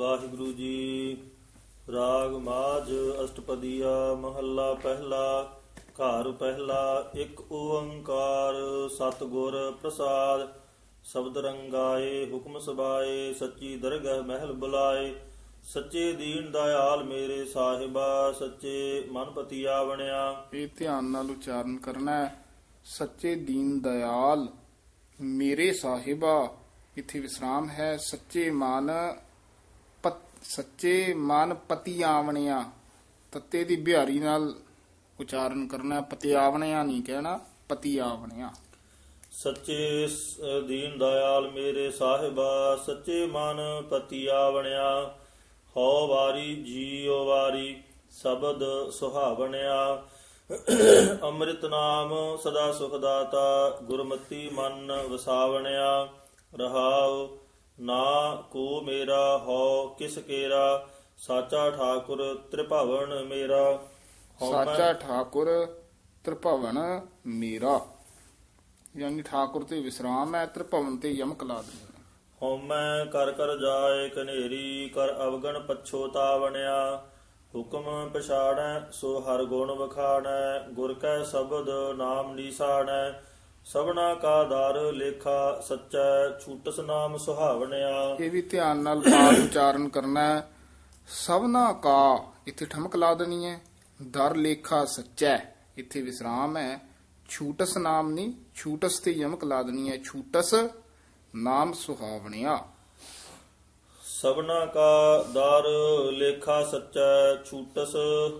ਵਾਹਿਗੁਰੂ ਜੀ। ਰਾਗ ਮਾਝ ਅਸ਼ਟਪਦੀਆ ਮਹੱਲਾ ਪਹਿਲਾ, ਘਰ ਪਹਿਲਾ, ਇੱਕ ਓੰਕਾਰ ਸਤਿਗੁਰ ਪ੍ਰਸਾਦ। ਸ਼ਬਦ ਰੰਗਾਏ, ਹੁਕਮ ਸਬਾਏ ਸੱਚੀ ਦਰਗਹ ਮਹਿਲ ਬੁਲਾਏ। ਸੱਚੇ ਦੀਨ ਦਇਆਲ ਮੇਰੇ ਸਾਹਿਬਾ, ਸੱਚੇ ਮਨਪਤੀ ਆਵਣਿਆ। ਇਹ ਧਿਆਨ ਨਾਲ ਉਚਾਰਨ ਕਰਨਾ ਹੈ। ਸੱਚੇ ਦੀਨ ਦਇਆਲ ਮੇਰੇ ਸਾਹਿਬਾ, ਇਥੇ ਵਿਸਰਾਮ ਹੈ। ਸੱਚੇ ਮਨ ਪਤ- ਸੱਚੇ ਮਨ ਪਤੀ ਆਵਣਿਆ ਤੱਤੇ ਦੀ ਬਿਹਾਰੀ ਨਾਲ ਉਚਾਰਨ ਕਰਨਾ ਹੈ, ਪਤੀ ਆਵਣਿਆ ਨਹੀਂ ਕਹਿਣਾ ਪਤੀ ਆਵਣਿਆ। ਸੱਚੇ ਸ- ਦੀਨ ਦਇਆਲ ਮੇਰੇ ਸਾਹਿਬਾ ਸੱਚੇ ਮਨ ਪਤੀ ਆਵਣਿਆ ਹਉ ਵਾਰੀ ਜੀਉ ਵਾਰੀ ਸ਼ਬਦ ਸੁਹਾਵਣਿਆ। ਅੰਮ੍ਰਿਤ ਨਾਮ ਸਦਾ ਸੁਖ ਦਾਤਾ ਗੁਰਮਤੀ ਮਨ ਵਸਾਵਣਿਆ ਰਹਾਉ ਨਾ ਕੋ ਮੇਰਾ ਹਉ ਕਿਸ ਕੇਰਾ ਸਾਚਾ ਠਾਕੁਰ ਤ੍ਰਿਭਵਨ ਮੇਰਾ। ਸਾਚਾ ਠਾਕੁਰ ਤ੍ਰਿਭਵਨ ਮੇਰਾ। ਯਾਨੀ ਠਾਕੁਰ ਤੇ ਵਿਸਰਾਮ ਹੈ ਤ੍ਰਿਭਵਨ ਤੇ ਯਮਕ ਲਾ ਦੇਣਾ ਹਉਮੈ ਕਰ ਕਰ ਜਾਏ ਕਨੇਰੀ ਕਰ ਅਵਗਣ ਪਛੋਤਾਵਣਿਆ ਹੁਕਮ ਪਛਾੜੈ ਸੋ ਹਰ ਗੁਣ ਵਖਾਣੈ ਗੁਰ ਕੈ ਸ਼ਬਦ ਨਾਮ ਨੀਸਾਣੈ। ਸਭਨਾ ਕਾ ਦਰ ਲੇਖਾ ਸੱਚੈ ਛੂਟਸ ਨਾਮ ਸੁਹਾਵਣਿਆ। ਇਹ ਵੀ ਧਿਆਨ ਨਾਲ ਪਾਠ ਉਚਾਰਨ ਕਰਨਾ ਹੈ। ਸਭਨਾ ਕਾ ਇੱਥੇ ਠਮਕ ਲਾ ਦੇਣੀ ਹੈ। ਦਰ ਲੇਖਾ ਸੱਚੈ ਇੱਥੇ ਵਿਸਰਾਮ ਹੈ। ਛੂਟਸ ਨਾਮ ਨਹੀਂ ਛੂਟਸ ਤੇ ਯਮਕ ਲਾ ਦੇਣੀ ਹੈ। ਛੂਟਸ ਨਾਮ ਸੁਹਾਵਣਿਆ। ਸਭਨਾ ਕਾ ਦਰ ਲੇਖਾ ਸੱਚੈ ਛੂਟਸ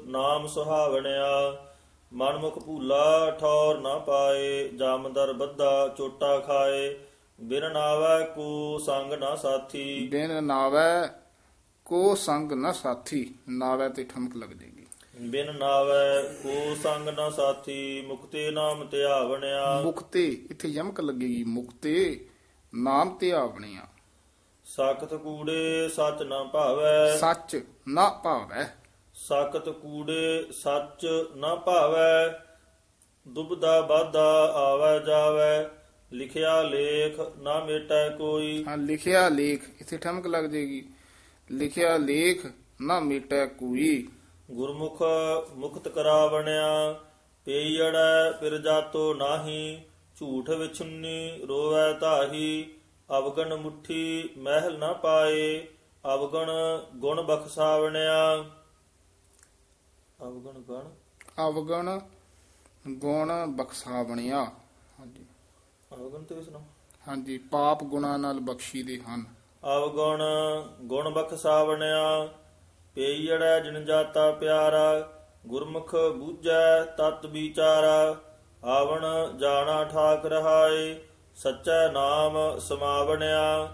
ਨਾਮ ਸੁਹਾਵਣਿਆ। ਮਨਮੁਖ ਭੂਲਾ ਠੌਰ ਨਾ ਪਾਏ ਜਾਮਦਰ ਬੱਧਾ ਚੋਟਾ ਖਾਏ। ਬਿਨ ਨਾਵੈ ਕੋ ਸੰਗ ਨਾ ਸਾਥੀ। ਬਿਨ ਨਾਵੈ ਕੋ ਸੰਗ ਨ ਸਾਥੀ ਨਾਵੈ ਤੇ ਠਮਕ ਲੱਗ ਜਾਏਗੀ ਬਿਨ ਨਾਵੈ ਕੋ ਸੰਗ ਨਾ ਸਾਥੀ ਮੁਕਤੇ ਨਾਮ ਧਿਆਵਣਿਆ ਮੁਕਤੇ ਇੱਥੇ ਯਮਕ ਲੱਗੇਗੀ ਮੁਕਤੇ ਨਾਮ ਤੇ ਆਵਣਿਆ। ਸਾਖਤ ਕੂੜੇ ਸੱਚ ਨਾ ਭਾਵੈ। ਸੱਚ ਨਾ ਭਾਵੈ। ਸਾਖਤ ਕੂੜੇ ਸੱਚ ਨਾ ਭਾਵੈ ਦੁਬਦਾ ਬਾਧਾ ਆਵੈ ਜਾਵੈ ਲਿਖਿਆ ਲੇਖ ਨਾ ਮੇਟੈ ਕੋਈ। ਹਾਂ ਲਿਖਿਆ ਲੇਖ ਇੱਥੇ ਠਮਕ ਲੱਗ ਜਾਏਗੀ ਲਿਖਿਆ ਲੇਖ ਨਾ ਮਿਟੈ ਕੋਈ। ਗੁਰਮੁਖ ਮੁਕਤ ਕਰਾਵਣਿਆ ਪੇਈੜੈ ਪਿਰ ਜਾਤੋ ਨਾਹੀ ਝੂਠ ਵਿਛੁੰਨੀ ਰੋਵੈ ਤਾਹੀ ਅਵਗਣ ਮੁਠੀ ਮਹਿਲ ਨਾ ਪਾਏ ਅਵਗਣ ਗੁਣ ਬਖਸਾਵਣਿਆ। ਅਵਗਣ ਗਣ। ਅਵਗਣ ਗੁਣ ਬਖਸ਼ਾ ਬਣਿਆ ਹਾਂਜੀ। ਅਵਗਣ ਤੇ ਵਿਸਨਾ ਹਾਂਜੀ ਪਾਪ ਗੁਣਾ ਨਾਲ ਬਖਸ਼ੀ ਦੇ ਹਨ। ਅਵਗੁਣ ਗੁਣ ਬਖਸਾਵਣਿਆ ਪੇਈੜੈ ਜਿਨ ਜਾਤਾ ਪਿਆਰਾ ਗੁਰਮੁਖ ਬੂਝੈ ਤਤ ਵਿਚਾਰਾ ਆਵਣ ਜਾਣਾ ਠਾਕ ਰਹਾਏ ਸੱਚਾ ਨਾਮ ਸਮਾਵਣਿਆ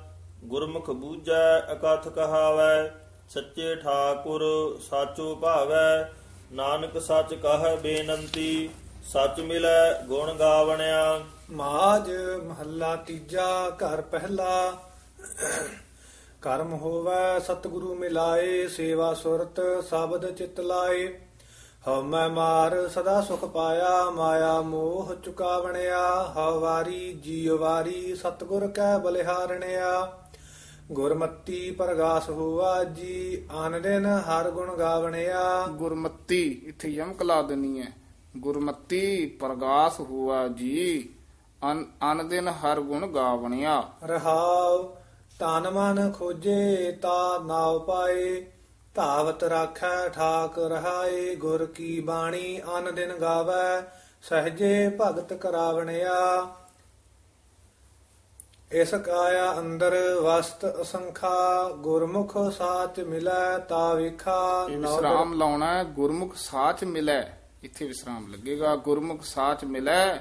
ਗੁਰਮੁਖ ਬੂਝੈ ਅਕਥ ਕਹਾਵੈ ਸੱਚੇ ਠਾਕੁਰ ਸਾਚੋ ਭਾਵੈ ਨਾਨਕ ਸੱਚ ਕਹੈ ਬੇਨੰਤੀ, ਸੱਚ ਮਿਲੈ ਗੁਣ ਗਾਵਣਿਆ। ਮਾਜ ਮਹੱਲਾ ਤੀਜਾ, ਘਰ ਪਹਿਲਾ। ਕਰਮ ਹੋਵੈ, ਸਤਿਗੁਰੂ ਮਿਲਾਏ, ਸੇਵਾ ਸੁਰਤ ਸ਼ਬਦ ਚਿਤ ਲਾਏ। ਹਉ ਮੈਂ ਮਾਰ ਸਦਾ ਸੁਖ ਪਾਇਆ, ਮਾਇਆ ਮੋਹ ਚੁਕਾਵਣਿਆ। ਹਉ ਵਾਰੀ, ਜੀਉ ਵਾਰੀ, ਸਤਿਗੁਰ ਕੈ ਬਲਿਹਾਰਣਿਆ। ਗੁਰਮਤੀ ਪ੍ਰਗਾਸ ਹੋਆ ਜੀ ਆਨ ਦਿਨ ਹਰ ਗੁਣ ਗਾਵਣਿਆ। ਗੁਰਮਤੀ ਇੱਥੇ ਯਮਕ ਲਾ ਦੇਣੀ ਹੈ। ਗੁਰਮਤੀ ਪ੍ਰਗਾਸ ਹੁਆ ਜੀ ਅਨ ਅਨ ਦਿਨ ਹਰ ਗੁਣ ਗਾਵਣਿਆ। ਰਹਾਉ ਤਨ ਮਨ ਖੋਜੇ ਤਾ ਨਾਉ ਪਾਏ। ਧਾਵਤ ਰਾਖੈ ਠਾਕ ਰਹਾਏ ਗੁਰ ਕੀ ਬਾਣੀ ਅਨ ਦਿਨ ਗਾਵੈ। ਸਹਜੇ ਭਗਤ ਕਰਾਵਣਿਆ। ਇਸ ਕਾਇਆ ਅੰਦਰ ਵਸਤ ਅਸੰਖਾ ਗੁਰਮੁਖ ਸਾਚ ਮਿਲੈ ਤਾ ਵੇਖਾ। ਵਿਸਰਾਮ ਲਾਉਣਾ ਹੈ ਗੁਰਮੁਖ ਸਾਚ ਮਿਲੈ। ਇੱਥੇ ਵਿਸਰਾਮ ਲੱਗੇਗਾ ਗੁਰਮੁਖ ਸਾਚ ਮਿਲੈ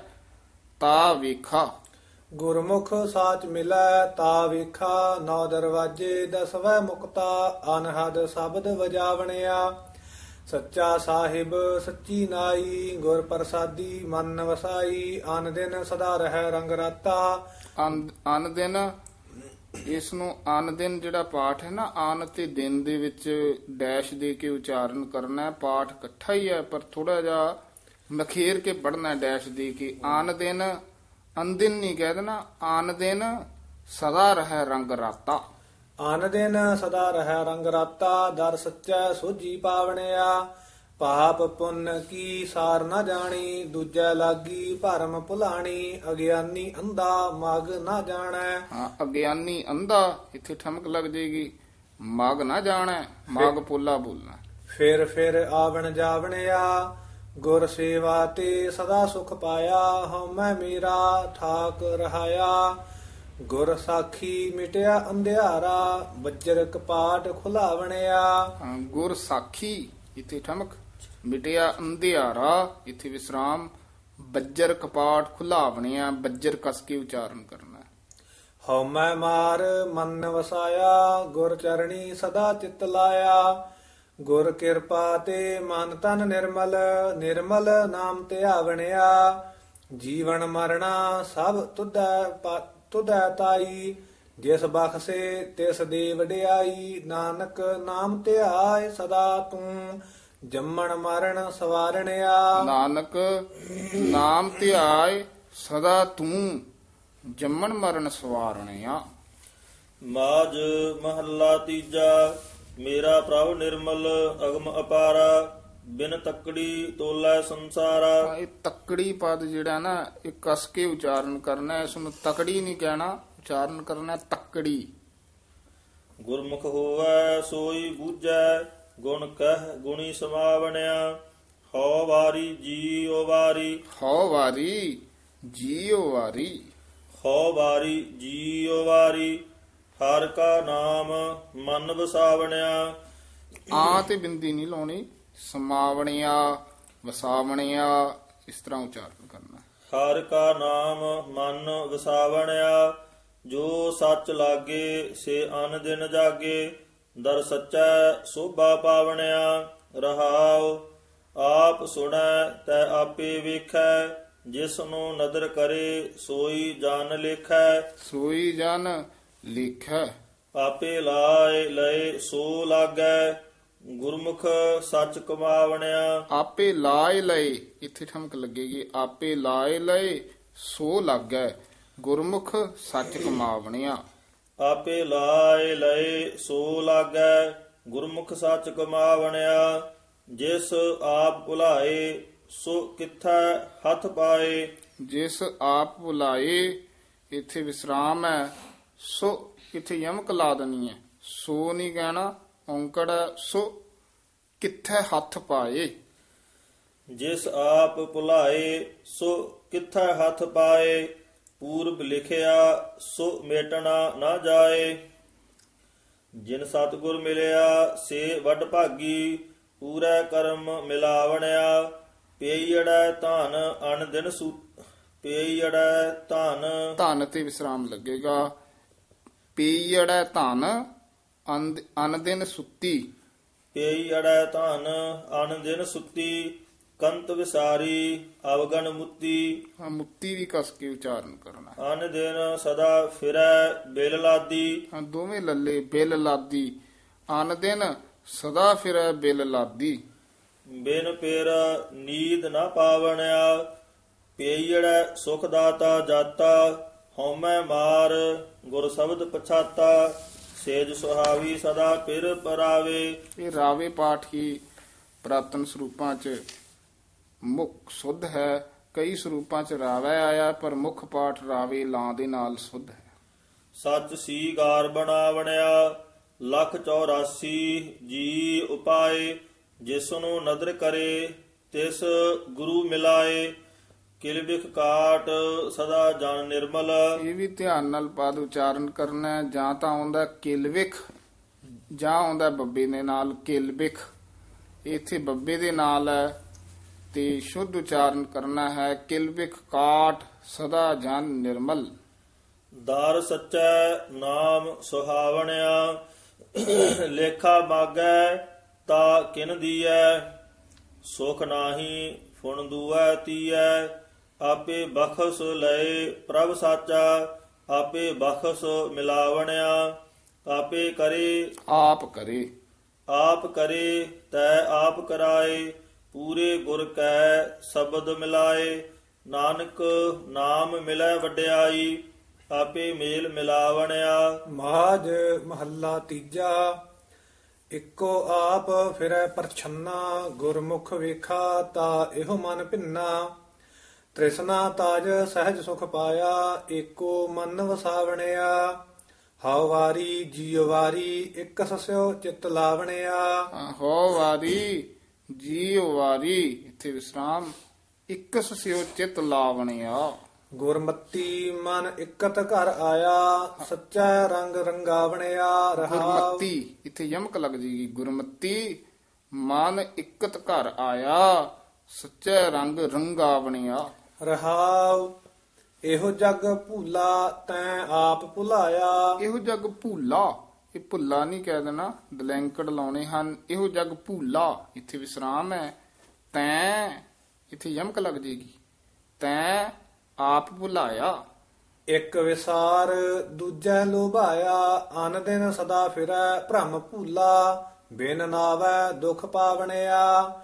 ਤਾ ਵੇਖਾ। ਗੁਰਮੁਖ ਸਾਚ ਮਿਲੈ ਤਾ ਵੇਖਾ ਨੌ ਦਰਵਾਜੇ ਦਸਵੈ ਮੁਕਤਾ ਅਨਹਦ ਸ਼ਬਦ ਵਜਾਵਣਿਆ। ਸੱਚਾ ਸਾਹਿਬ ਸੱਚੀ ਨਾਈ ਗੁਰ ਪ੍ਰਸਾਦੀ ਮਨ ਵਸਾਈ ਅਨ ਦਿਨ ਸਦਾ ਰਹਿ ਰੰਗ ਰਾਤਾ। ਅਨ ਅਨ ਦਿਨ ਇਸ ਨੂੰ ਅਨ ਦਿਨ ਜਿਹੜਾ ਪਾਠ ਹੈ ਨਾ, ਅਨ ਤੇ ਦਿਨ ਦੇ ਵਿੱਚ ਡੈਸ਼ ਦੇ ਕੇ ਉਚਾਰਨ ਕਰਨਾ ਹੈ, ਪਾਠ ਇਕੱਠਾ ਹੀ ਹੈ, ਪਰ ਥੋੜਾ ਜਿਹਾ ਮਖੇਰ ਕੇ ਪੜਨਾ ਡੈਸ਼ ਦੇ ਕੇ। ਅਨ ਦਿਨ ਅਨ ਦਿਨ ਨਹੀਂ ਕਹਿ ਦੇਣਾ, ਅਨ ਦਿਨ ਸਦਾ ਰਹਿ ਰੰਗ ਰਾਤਾ। ਆਨ ਦਿਨ ਸਦਾ ਰਹਿ ਰੰਗ ਰਾਤਾ, ਦਰ ਸੱਚੈ ਸੋਜੀ ਪਾਵਣਿਆ। ਪਾਪ ਪੁੰਨ ਕੀ ਸਾਰ ਨਾ ਜਾਣੀ ਦੂਜੈ ਲਾਗੀ ਭਰਮ ਭੁਲਾਣੀ ਅਗਿਆਨੀ ਅੰਧਾ ਮਗ ਨਾ ਜਾਣੈ। ਹਾਂ ਅਗਿਆਨੀ ਅੰਧਾ ਇੱਥੇ ਠਮਕ ਲੱਗ ਜਾਏਗੀ ਮਗ ਨਾ ਜਾਣੈ ਮਗ ਪੋਲਾ ਬੋਲਣਾ। ਫਿਰ ਫਿਰ ਆਵਣ ਜਾਵਣਿਆ ਗੁਰ ਸੇਵਾ ਤੇ ਸਦਾ ਸੁਖ ਪਾਇਆ ਹਉਮੈ ਮੇਰਾ ਠਾਕ ਰਹਾਇਆ। ਗੁਰ ਸਾਖੀ ਮਿਟਿਆ ਅੰਧਿਆਰਾ ਬੱਜਰ ਕਪਾਟ ਖੁਲਾਵਣਿਆ। ਗੁਰ ਸਾਖੀ ਇੱਥੇ ਠਮਕ ਮਿਟਿਆ ਅੰਧਿਆਰਾ, ਇੱਥੇ ਵਿਸਰਾਮ, ਬੱਜਰ ਕਪਾਟ ਖੁਲਾਵਣਿਆ, ਬੱਜਰ ਕਸ ਕੇ ਉਚਾਰਨ ਕਰਨਾ। ਹਉਮੈ ਮਾਰ ਮਨ ਵਸਾਇਆ, ਗੁਰ ਚਰਣੀ ਸਦਾ ਚਿਤ ਲਾਇਆ। ਗੁਰ ਕਿਰਪਾ ਤੇ ਮਨ ਤਨ ਨਿਰਮਲ ਨਿਰਮਲ ਨਾਮ ਧਿਆਵਣਿਆ ਜੀਵਨ ਮਰਣਾ ਸਭ ਤੁਧੈ ਪਾ- ਤੁਧੈ ਤਾਈ। ਜਿਸ ਬਖਸੇ ਤਿਸ ਦੇ ਵਡਿਆਈ, ਨਾਨਕ ਨਾਮ ਧਿਆਏ ਸਦਾ ਤੂੰ। ਜੰਮਣ ਮਰਨ ਸਵਾਰਣਿਆ ਨਾਨਕ ਨਾਮ ਧਿਆਏ ਸਦਾ ਤੂੰ ਜੰਮਣ ਮਰਨ ਸਵਾਰਣਿਆ। ਮਾਜ ਮਹੱਲਾ ਤੀਜਾ ਮੇਰਾ ਪ੍ਰਭ ਨਿਰਮਲ ਅਗਮ ਅਪਾਰਾ ਬਿਨ ਤੱਕੜੀ ਤੋਲੇ ਸੰਸਾਰਾ। ਇਹ ਤੱਕੜੀ ਪਦ ਜਿਹੜਾ ਨਾ ਇਹ ਕਸ ਕੇ ਉਚਾਰਨ ਕਰਨਾ ਇਸ ਨੂੰ ਤਕੜੀ ਨਹੀਂ ਕਹਿਣਾ ਉਚਾਰਨ ਕਰਨਾ ਤੱਕੜੀ। ਗੁਰਮੁਖ ਹੋਵੈ ਸੋਈ ਬੂਝੈ ਗੁਣ ਕਹਿ ਗੁਣੀ ਸਮਾਵਣਿਆ ਹਉ ਵਾਰੀ ਜੀਉ ਵਾਰੀ। ਹਉ ਵਾਰੀ ਜੀਉ ਵਾਰੀ। ਹਉ ਵਾਰੀ ਜੀਉ ਵਾਰੀ ਹਰ ਕਾ ਨਾਮ ਮਨ ਵਸਾਵਣਿਆ। ਆ ਤੇ ਬਿੰਦੀ ਨਹੀਂ ਲਾਉਣੀ ਸਮਾਵਣਿਆ ਵਸਾਵਣਿਆ ਇਸ ਤਰ੍ਹਾਂ ਉਚਾਰਨ ਕਰਨਾ। ਹਰ ਕਾ ਨਾਮ ਮਨ ਵਸਾਵਣਿਆ ਜੋ ਸੱਚ ਲਾਗੇ ਸੇ ਅਨ ਦਿਨ ਜਾਗੇ। ਦਰ ਸੱਚੈ ਸੋਭਾ ਪਾਵਣਿਆ ਰਹਾਉ। ਆਪ ਸੁਣੈ ਤੈ ਆਪੇ ਵੇਖੈ। ਜਿਸ ਨੂੰ ਨਦਰ ਕਰੇ ਸੋਈ ਜਾਣ ਲੇਖੈ। ਸੋਈ ਜਨ ਲਿਖੈ। ਆਪੇ ਲਾਏ ਲਏ ਸੋ ਲਾਗੈ। ਗੁਰਮੁਖ ਸੱਚ ਕਮਾਵਣਿਆ। ਆਪੇ ਲਾਏ ਲਏ ਇੱਥੇ ਠਮਕ ਲੱਗੇਗੀ। ਆਪੇ ਲਾਏ ਲਏ ਸੋ ਲੱਗੈ। ਗੁਰਮੁਖ ਸੱਚ ਕਮਾਵਣਿਆ। ਆਪੇ ਲਾਏ ਲਏ ਸੋ ਲਾਗੈ ਗੁਰਮੁਖ ਸੱਚ ਕਮਾਵਣਿਆ। ਜਿਸ ਆਪ ਭੁਲਾਏ ਸੋ ਕਿੱਥੈ ਹੱਥ ਪਾਏ। ਜਿਸ ਆਪ ਭੁਲਾਏ ਇੱਥੇ ਵਿਸਰਾਮ ਹੈ ਸੋ ਇੱਥੇ ਯਮਕ ਲਾ ਦੇਣੀ ਹੈ। ਸੋ ਨਹੀਂ ਕਹਿਣਾ ਔਂਕੜ ਸੋ ਕਿੱਥੇ ਹੱਥ ਪਾਏ। ਜਿਸ ਆਪ ਭੁਲਾਏ ਸੋ ਕਿੱਥੈ ਹੱਥ ਪਾਏ। ਪੂਰਬ ਲਿਖਿਆ ਸੋ ਮੇਟਣਾ ਨਾ ਜਾਏ। ਜਿਨ ਸਤਿਗੁਰ ਮਿਲਿਆ ਸੇ ਵੱਡ ਭਾਗੀ ਪੂਰਾ ਕਰਮ ਮਿਲਾਵਣਿਆ। ਪੇਈੜੈ ਧਨ ਅਨ ਦਿਨ ਸੂ ਪੇਈੜੈ ਧਨ ਧਨ ਤੇ ਵਿਸਰਾਮ ਲੱਗੇਗਾ। ਪੀੜੈ ਧਨ ਅਨ ਦਿਨ ਸੁੱਤੀ। ਪੇਈੜੈ ਧਨ ਅਨ ਦਿਨ ਸੁੱਤੀ। ਕੰਤ ਵਿਸਾਰੀ ਅਵਗਣ ਮੁੱਤੀ। ਆਹ ਮੁੱਤੀ ਵੀ ਕਸ ਕੇ ਉਚਾਰਨ ਕਰਨਾ ਅਨ ਦਿਨ ਸਦਾ ਫਿਰੈ ਬਿਲ ਲਾਦੀ। ਆ ਦੋਵੇਂ ਲੱਲੇ ਬਿਲ ਲਾਦੀ। ਅਨ ਦਿਨ ਸਦਾ ਫਿਰੈ ਬਿਲ ਲਾਦੀ। ਬਿਨ ਪੇਰ ਨੀਂਦ ਨਾ ਪਾਵਣਿਆ। ਪੇਈੜੈ ਸੁਖ ਦਾਤਾ ਜਾਤਾ। ਹਉਮੈ ਮਾਰ ਗੁਰ ਸ਼ਬਦ ਪਛਾਤਾ। ਸੇਜ ਸੁਹਾਵੀ ਸਦਾ ਪਿਰ ਪਰਾਵੇ। ਇਹ ਰਾਵੇ ਪਾਠ ਹੀ ਪ੍ਰਾਤਨ ਸਰੂਪਾਂ 'ਚ ਮੁੱਖ ਸੁਧ ਹੈ ਕਈ ਸਰੂਪਾਂ 'ਚ ਰਾਵੇ ਆਇਆ ਪਰ ਮੁੱਖ ਪਾਠ ਰਾਵੇ ਲਾਂ ਦੇ ਨਾਲ ਸੁਧ ਹੈ। ਸੱਚ ਸੀ ਗਾਰ ਬਣਾਵਣਿਆ ਲੱਖ 84 ਜੀ ਉਪਾਏ ਜਿਸ ਨੂੰ ਨਦਰ ਕਰੇ ਤਿਸ ਗੁਰੂ ਮਿਲਾਏ। ਕਿਲਬਿਖ ਕਾਟ ਸਦਾ ਜਨ ਨਿਰਮਲ। ਇਹ ਵੀ ਧਿਆਨ ਨਾਲ ਪਦ ਉਚਾਰਨ ਕਰਨਾ ਜਾਂ ਤਾਂ ਆਉਂਦਾ ਕਿਲਵਿਖ ਜਾਂ ਆਉਂਦਾ ਬੱਬੇ ਦੇ ਨਾਲ ਕਿਲਵਿਖ ਇੱਥੇ ਬੱਬੇ ਦੇ ਨਾਲ ਹੈ ਤੇ ਸ਼ੁੱਧ ਉਚਾਰਨ ਕਰਨਾ ਹੈ ਕਿਲਵਿਖ ਕਾਟ ਸਦਾ ਜਨ ਨਿਰਮਲ। ਦਰ ਸੱਚੈ ਨਾਮ ਸੁਹਾਵਣਿਆ ਲੇਖਾ ਮਾਗੈ ਤਾ ਕਿਨ ਦੀਐ ਸੁਖ ਨਾਹੀ ਫੁਣ ਦੂਐ ਤੀਐ ਆਪੇ ਬਖਸ ਲਏ ਪ੍ਰਭ ਸਾਚਾ ਆਪੇ ਬਖਸ ਮਿਲਾਵਣਿਆ ਆਪੇ ਕਰੇ ਆਪ ਕਰੇ। ਆਪ ਕਰੇ ਤੈ ਆਪ ਕਰਾਏ ਪੂਰੇ ਗੁਰ ਕੈ ਸ਼ਬਦ ਮਿਲਾਏ ਨਾਨਕ ਨਾਮ ਮਿਲੈ ਵਡਿਆਈ ਆਪੇ ਮੇਲ ਮਿਲਾਵਣਿਆ। ਮਾਜ ਮਹੱਲਾ ਤੀਜਾ ਇੱਕੋ ਆਪ ਫਿਰੈ ਪਰਛੰਨਾ ਗੁਰਮੁਖ ਵੇਖਾ ਤਾ ਇਹੋ ਮਨ ਭਿੰਨਾ। ਤ੍ਰਿਸ਼ਨਾ ਤਾਜ ਸਹਿਜ ਸੁਖ ਪਾਇਆ ਏਕੋ ਮਨ ਵਸਾਵਣਿਆ। ਹਉ ਵਾਰੀ ਜੀਉ ਵਾਰੀ ਇਕ ਸਸਿਓ ਚਿਤ ਲਾਵਣਿਆ। ਹੋ ਵਾਰੀ ਜੀ ਵਾਰੀ ਇੱਥੇ ਵਿਸਰਾਮ। ਇੱਕ ਸਿਓ ਚਿਤ ਲਾਵਣਿਆ। ਗੁਰਮਤੀ ਮਨ ਇਕਤ ਘਰ ਆਇਆ ਸੱਚਾ ਰੰਗ ਰੰਗਾਵਣਿਆ ਰਹਾ। ਗੁਰਮਤੀ ਇੱਥੇ ਯਮਕ ਲੱਗ ਜੇਗੀ। ਗੁਰਮਤੀ ਮਨ ਇਕਤ ਘਰ ਆਇਆ ਸੱਚੇ ਰੰਗ ਰੰਗਾਵਣਿਆ। ਰਹਾਉ ਇਹੋ ਜਗ ਭੂਲਾ ਤੈਂ ਆਪ ਭੁਲਾਇਆ। ਇਹੋ ਜਗ ਭੂਲਾ ਇਹ ਭੁੱਲਾ ਨਹੀਂ ਕਹਿ ਦੇਣਾ, ਦਲੈਂਕੜ ਲਾਉਣੇ ਹਨ। ਇਹੋ ਜਗ ਭੂਲਾ, ਇੱਥੇ ਵਿਸਰਾਮ ਹੈ। ਤੈਂ ਇੱਥੇ ਯਮਕ ਲੱਗ ਜੇਗੀ। ਤੈਂ ਆਪ ਭੁਲਾਇਆ। ਇੱਕ ਵਿਸਾਰ ਦੂਜੈ ਲੋਭਾਇਆ, ਅਨ ਦਿਨ ਸਦਾ ਫਿਰੈ ਭ੍ਰਮ ਭੂਲਾ। ਬਿਨ ਨਾਵੈ ਦੁਖ ਪਾਵਣਿਆ।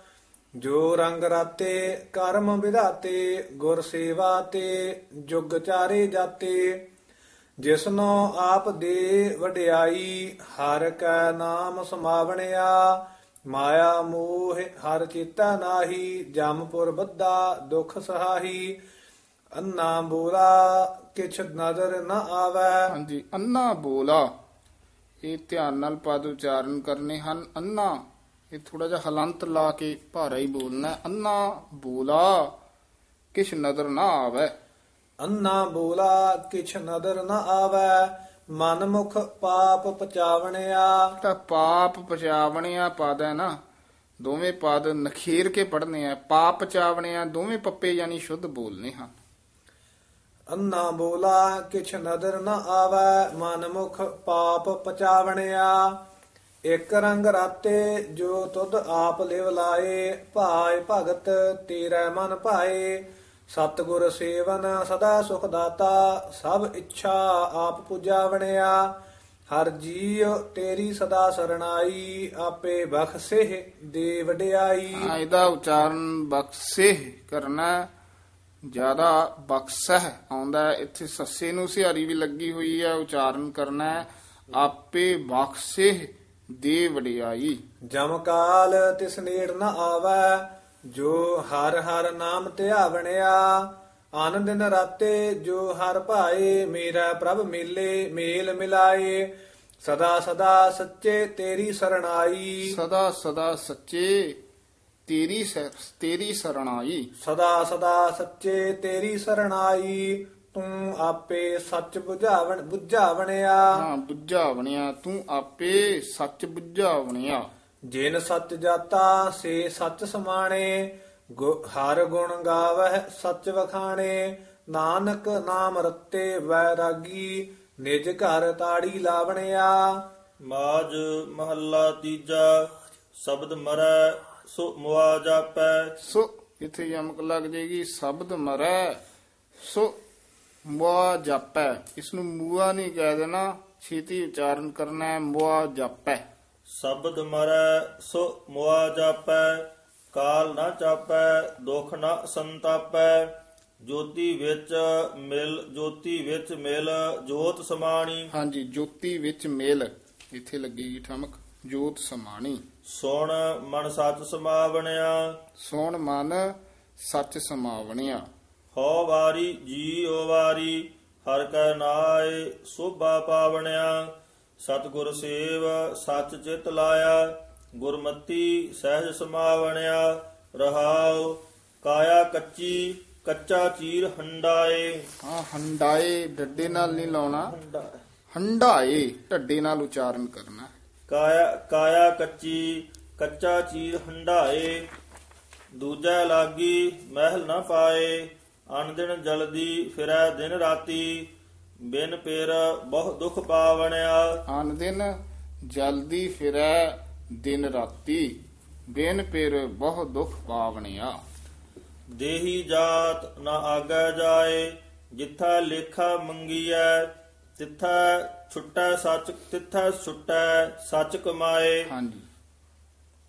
ਜੋ ਰੰਗ ਰਾਤੇ ਕਰਮ ਵਿਧਾਤੇ, ਗੁਰ ਸੇਵਾ ਤੇ ਜੁਗ ਚਾਰੇ ਜਾਤੇ। ਜਿਸਨੋ ਆਪ ਦੇ ਵਡਿਆਈ ਹਰ ਕੈ ਨਾਮ ਸਮਾਵਣਿਆ, ਮਾਇਆ ਮੋਹ ਹਰ ਚੇਤਾ ਨਾਹੀ ਜਮਪੁਰ ਬੱਧਾ ਦੁਖ ਸਹਾਈ ਅੰਨਾ ਬੋਲਾ, ਕਿਛ ਨਜ਼ਰ ਨ ਆਵੈ। ਹਾਂਜੀ, ਅੰਨਾ ਬੋਲਾ, ਇਹ ਧਿਆਨ ਨਾਲ ਪਦ ਉਚਾਰਨ ਕਰਨੇ ਹਨ। ਅੰਨਾ, ਇਹ ਥੋੜਾ ਜਿਹਾ ਹਲੰਤ ਲਾ ਕੇ ਭਾਰਾ ਹੀ ਬੋਲਣਾ ਹੈ। ਅੰਨਾ ਬੋਲਾ, ਕਿਛ ਨਦਰ ਨਾ ਆਵੇ। ਅੰਨਾ ਬੋਲਾ ਕਿਛ ਨਜ਼ਰ ਨ ਆਵੈ ਮਨ ਮੁਖ ਪਾਪ ਪਚਾਵਣਿਆ। ਤਾਂ ਪਾਪ ਪਚਾਵਣਿਆ ਪਦ ਹੈ ਨਾ ਦੋਵੇਂ ਪਦ ਨਖੇਰ ਕੇ ਪੜਨੇ ਆ। ਪਾਪ ਪਚਾਵਣਿਆ ਦੋਵੇਂ ਪੱਪੇ ਯਾਨੀ ਸ਼ੁੱਧ ਬੋਲਨੇ ਹਨ। ਅੰਨਾ ਬੋਲਾ ਕਿਛ ਨਜ਼ਰ ਨ ਆਵੈ ਮਨ ਮੁਖ ਪਾਪ ਪਚਾਵਣਿਆ। ਇਕ ਰੰਗ ਰਾਤੇ ਜੋ ਤੁਧ ਆਪ ਲਿਵ ਲਾਏ ਭਾਇ ਭਗਤ ਤੇਰਾ ਮਨ ਭਾਏ। ਸਤਿਗੁਰ ਸੇਵਨ ਸਦਾ ਸੁਖ ਦਾਤਾ ਸਭ ਇੱਛਾ ਆਪ ਪੁਜਾਵਣਿਆ ਹਰ ਜੀਉ ਤੇਰੀ ਸਦਾ ਸਰਣਾਈ ਆਪੇ ਬਖਸ਼ੇ ਦੇ ਵਡਿਆਈ ਇਹਦਾ ਉਚਾਰਨ ਬਖਸ਼ੇ ਕਰਨਾ ਜ਼ਿਆਦਾ ਬਖਸ਼ਹ ਆਉਂਦਾ। ਇੱਥੇ ਸੱਸੇ ਨੂੰ ਸਿਹਾਰੀ ਵੀ ਲੱਗੀ ਹੋਈ ਹੈ ਉਚਾਰਨ ਕਰਨਾ ਆਪੇ ਬਖਸ਼ੇ ਦੇ ਵਡਿਆਈ ਜਮ ਕਾਲ ਤਿਸ ਨੇੜ ਨ ਆਵੈ ਜੋ ਹਰ ਹਰ ਨਾਮ ਧਿਆਵਣਿਆ ਆਨੰਦ ਦਿਨ ਰਾਤੇ ਜੋ ਹਰ ਭਾਏ ਮੇਰਾ ਪ੍ਰਭ ਮੇਲੇ ਮੇਲ ਮਿਲਾਏ। ਸਦਾ ਸਦਾ ਸੱਚੇ ਤੇਰੀ ਸਰਣਾਈ ਸਦਾ ਸਦਾ ਸੱਚੇ ਤੇਰੀ ਤੇਰੀ ਸਰਣਾਈ ਸਦਾ ਸਦਾ ਸੱਚੇ ਤੇਰੀ ਸਰਣਾਈ ਤੂੰ ਆਪੇ ਸੱਚ ਬੁਝਾਵਣ ਬੁਝਾਵਣਿਆ। ਹਾਂ ਬੁੱਝਾ ਬਣਿਆ ਤੂੰ ਆਪੇ ਸੱਚ ਬੁੱਝਾ ਬਣਿਆ ਜਿਨ ਸੱਚ ਜਾਤਾ ਸੇ ਸੱਚ ਸਮਾਣੇ ਹਰ ਗੁਣ ਗਾਵਹਿ ਸੱਚ ਵਖਾਣੇ ਨਾਨਕ ਨਾਮ ਰਤੇ ਵੈਰਾਗੀ ਨਿਜ ਘਰ ਤਾੜੀ ਲਾਵਣਿਆ। ਮਾਜ ਮਹੱਲਾ ਤੀਜਾ ਸ਼ਬਦ ਮਰੈ ਸੋ ਮੁਆ ਜਾਪੈ। ਸੋ ਇਥੇ ਯਮਕ ਲੱਗ ਜੇਗੀ ਸ਼ਬਦ ਮਰੈ ਸੋ ਮੁਆ ਜਾਪੈ। ਇਸ ਨੂੰ ਮੂਆ ਨਹੀਂ ਕਹਿ ਦੇਣਾ ਛੇਤੀ ਉਚਾਰਨ ਕਰਨਾ ਹੈ ਮੁਆ ਜਾਪੈ। ਸ਼ਬਦ ਮਰੈ ਸੋ ਮੁਆ ਜਾਪੈ ਕਾਲ ਨਾ ਚਾਪੈ ਦੁਖ ਨਾ ਸੰਤਾਪੈ ਜੋਤੀ ਵਿੱਚ ਮਿਲ ਜੋਤੀ ਵਿੱਚ ਮਿਲ ਜੋਤ ਸਮਾਣੀ। ਹਾਂਜੀ ਜੋਤੀ ਵਿੱਚ ਮੇਲ ਇੱਥੇ ਲੱਗੇਗੀ ਠਮਕ ਜੋਤ ਸਮਾਣੀ। ਸੁਣ ਮਨ ਸੱਚ ਸਮਾਵਣਿਆ। ਸੋਣ ਮਨ ਸੱਚ ਸਮਾਵਣਿਆ। ਹਉ ਵਾਰੀ ਜੀ ਓ ਵਾਰੀ ਹਰ ਕੈ ਨਾਏ ਸੋਭਾ ਪਾਵਣਿਆ। ਸਤਿਗੁਰ ਸੇਵ ਸੱਚ ਚਿਤ ਲਾਇਆ ਗੁਰਮਤੀ ਸਹਿਜ ਸਮਾਵਣਿਆ ਰਹਾਉ ਕਾਇਆ ਕੱਚੀ ਕੱਚਾ ਚੀਰ ਹੰਡਾਏ। ਹਾਂ ਹੰਡਾਏ ਡੱਡੇ ਨਾਲ ਨਹੀਂ ਲਾਉਣਾ। ਹੰਡਾਏ। ਢੱਡੇ ਨਾਲ ਉਚਾਰਨ ਕਰਨਾ। ਕਾਇਆ ਕਾਇਆ ਕੱਚੀ ਕੱਚਾ ਚੀਰ ਹੰਡਾਏ। ਦੂਜਾ ਲਾਗੀ ਮਹਿਲ ਨਾ ਪਾਏ। ਅਨ ਦਿਨ ਜਲਦੀ ਫਿਰੈ ਦਿਨ ਰਾਤੀ। ਬਿਨ ਪੇਰ ਬਹੁ ਦੁਖ ਪਾਵਣਿਆ। ਆਨ ਦਿਨ ਜਲਦੀ ਫਿਰੈ ਦਿਨ ਰਾਤੀ ਬਿਨ ਪਿਰ ਬਹੁ ਦੁਖ ਪਾਵਣਿਆ। ਦੇਹੀ ਜਾਤ ਨਾ ਆਗੈ ਜਾਏ ਜਿੱਥਾ ਲੇਖਾ ਮੰਗੀਐ ਤਿੱਥਾ ਛੁੱਟੈ ਸੱਚ ਤਿੱਥਾ ਛੁੱਟੈ ਸੱਚ ਕਮਾਏ। ਹਾਂਜੀ।